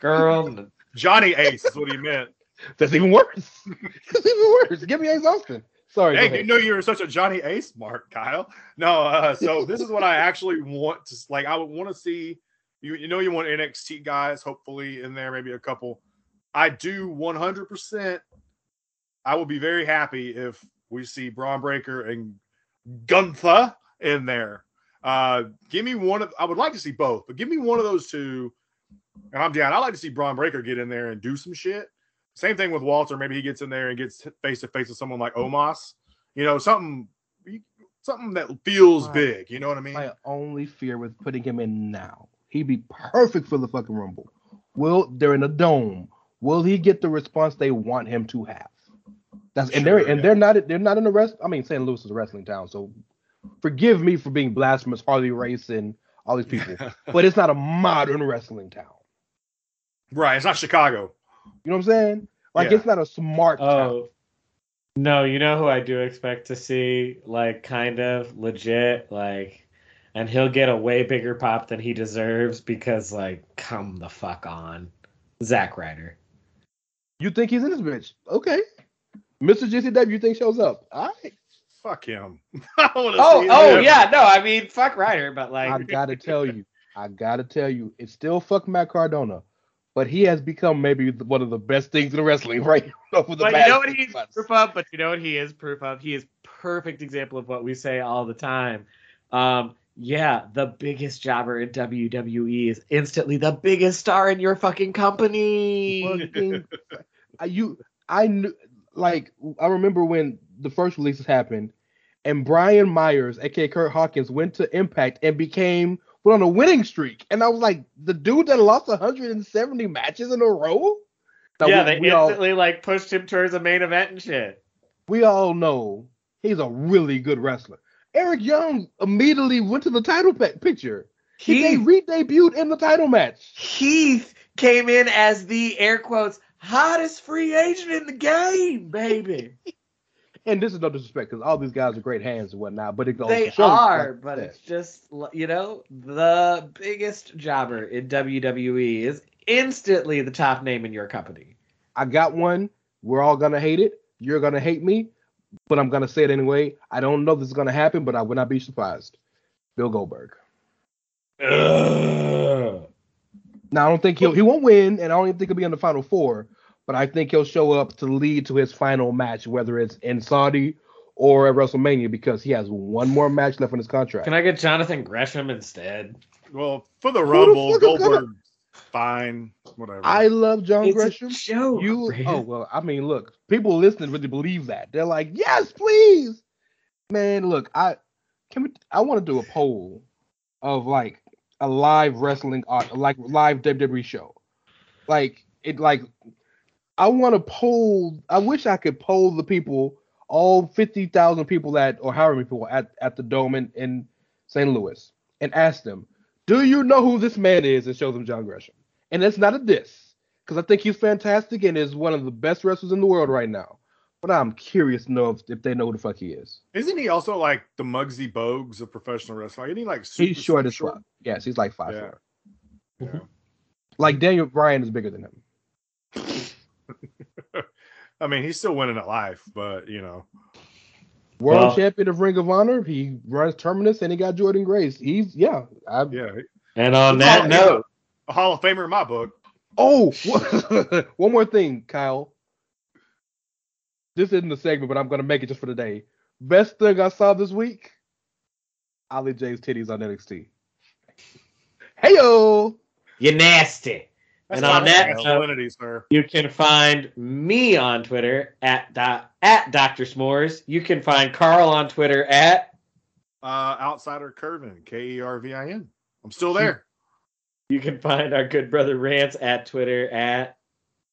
Girl, Johnny Ace is what he meant. That's even worse. That's even worse. Give me Ace Austin. Sorry. Hey, you know you're such a Johnny Ace mark, Kyle. No, uh, so this is what I actually want to like. I would want to see you. You know, you want NXT guys, hopefully in there, maybe a couple. I do 100. percent I will be very happy if we see Bron Breakker and Gunther in there. Uh, give me one of. I would like to see both, but give me one of those two, and I'm down. I like to see Bron Breakker get in there and do some shit. Same thing with Walter. Maybe he gets in there and gets face to face with someone like Omos. You know, something something that feels Right. big. You know what I mean? My only fear with putting him in now, he'd be perfect for the fucking Rumble. Will they're in a dome? will he get the response they want him to have? That's and Sure, they're and they're not they're not in the rest. I mean, St. Louis is a wrestling town, so forgive me for being blasphemous, Harley Race and all these people, but it's not a modern wrestling town. Right. It's not Chicago. You know what I'm saying? Like Yeah. it's not a smart oh, town. Oh. No, you know who I do expect to see, like, kind of legit, like, and he'll get a way bigger pop than he deserves because, like, come the fuck on. Zack Ryder. You think he's in this bitch? Okay. Mr. GCW, you think shows up? All right. Fuck him. Oh, oh him. yeah, no, I mean, fuck Ryder, but like I gotta tell you, I gotta tell you, it's still fuck Matt Cardona, but he has become maybe one of the best things in wrestling right. Over the but you know what he's months. proof of? But you know what he is proof of? He is perfect example of what we say all the time. Um, yeah, the biggest jobber in WWE is instantly the biggest star in your fucking company. You, I knew, like, I remember when the first releases happened, and Brian Myers, aka Kurt Hawkins, went to Impact and became went on a winning streak, and I was like, the dude that lost 170 matches in a row. Now, yeah, we- they we all- instantly like pushed him towards a main event and shit. we all know he's a really good wrestler. Eric Young immediately went to the title pe- picture. He Heath, re-debuted in the title match. Heath came in as the air quotes hottest free agent in the game, baby. And this is no disrespect because all these guys are great hands and whatnot, but it goes They show, are, like but I it's just you know the biggest jobber in WWE is instantly the top name in your company. I got one. We're all gonna hate it. You're gonna hate me, but I'm gonna say it anyway. I don't know if this is gonna happen, but I would not be surprised. Bill Goldberg. Now I don't think he'll he won't win, and I don't even think he'll be in the final four. But I think he'll show up to lead to his final match, whether it's in Saudi or at WrestleMania, because he has one more match left on his contract. Can I get Jonathan Gresham instead? Well, for the the Rumble, fuck is gonna- Goldberg, fine, whatever. I love John It's a Gresham. joke. You man. oh well, I mean, look, people listening really believe that. They're like, yes, please. Man, look, I can we I want to do a poll of like a live wrestling uh, like live WWE show. Like it like I want to poll I wish I could poll the people, all 50,000 people that or however many people at, at the dome in, in St. Louis and ask them, do you know who this man is and show them John Gresham? And it's not a diss because I think he's fantastic and is one of the best wrestlers in the world right now. But I'm curious to know if, if they know who the fuck he is. Isn't he also like the Muggsy Bogues of professional wrestling? Isn't he like super, He's short as fuck. Yes, he's like five Yeah. four. Yeah. Like Daniel Bryan is bigger than him. I mean, he's still winning at life, but you know, World Well- champion of Ring of Honor. He runs Terminus and he got Jordan Grace. He's yeah. I, yeah, And on that yeah. note, a Hall of Famer in my book. Oh, one more thing, Kyle. This isn't a segment, but I'm gonna make it just for the day. Best thing I saw this week: Ali J's titties on NXT. Heyo! you're nasty. That's And on that masculinity, sir. You can find me on Twitter at do- at Dr. S'mores. You can find Karl on Twitter at. Uh, outsider Kervin, K E R V I N. I'm still there. You can find our good brother Rance at Twitter at.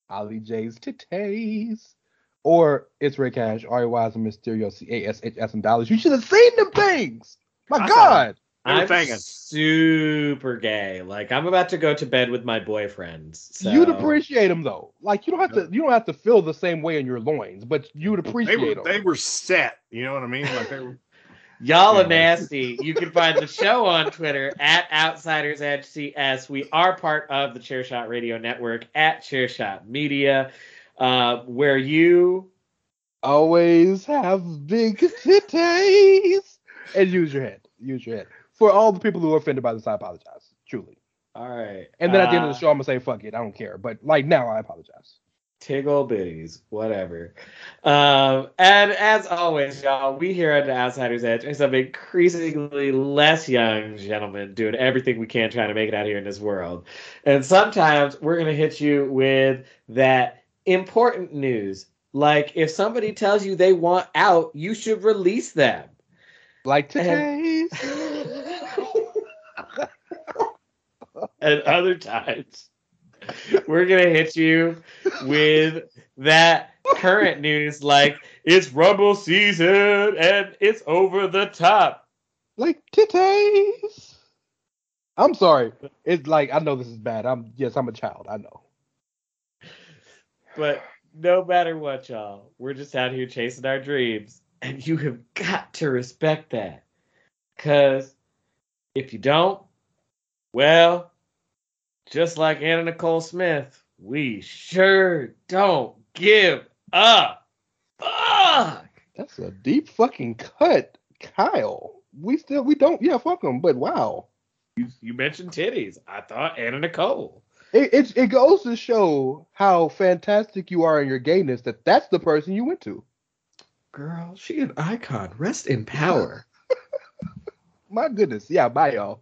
Ali J's titties. Or it's Rey Cash, R A Y as a Mysterio, C A S H S in dollars. You should have seen them things. My I God. They were I'm banging. super gay. Like I'm about to go to bed with my boyfriends. So. You'd appreciate them though. Like you don't have to you don't have to feel the same way in your loins, but you'd They appreciate were them. they were set. You know what I mean? Like they were. Y'all are nasty. You can find the show on Twitter at Outsiders HCS. We are part of the Chairshot Radio Network at Chairshot Media, uh, where you always have big titties. And use your head. Use your head. For all the people who are offended by this, I apologize. Truly. all right. And then at the end of uh, the show, I'm gonna say fuck it. I don't care. But like now, I apologize. Tiggle bitties, whatever. Um, and as always, y'all, we here at the Outsiders Edge are some increasingly less young gentlemen doing everything we can trying to make it out here in this world. And sometimes we're going to hit you with that important news. Like if somebody tells you they want out, you should release them. Like And- titties. And other times, we're gonna hit you with that current news like it's rumble season and it's over the top like titties. I'm sorry. It's like I know this is bad. I'm yes, I'm a child. I know. But no matter what, y'all, we're just out here chasing our dreams, and you have got to respect that. Cause if you don't, well, just like Anna Nicole Smith, we sure don't give up. Fuck. That's a deep fucking cut, Kyle. We still we don't yeah fuck them, but wow. You, you mentioned titties. I thought Anna Nicole. It, it it goes to show how fantastic you are in your gayness that that's the person you went to. Girl, she an icon. Rest in power. My goodness. Yeah, bye y'all.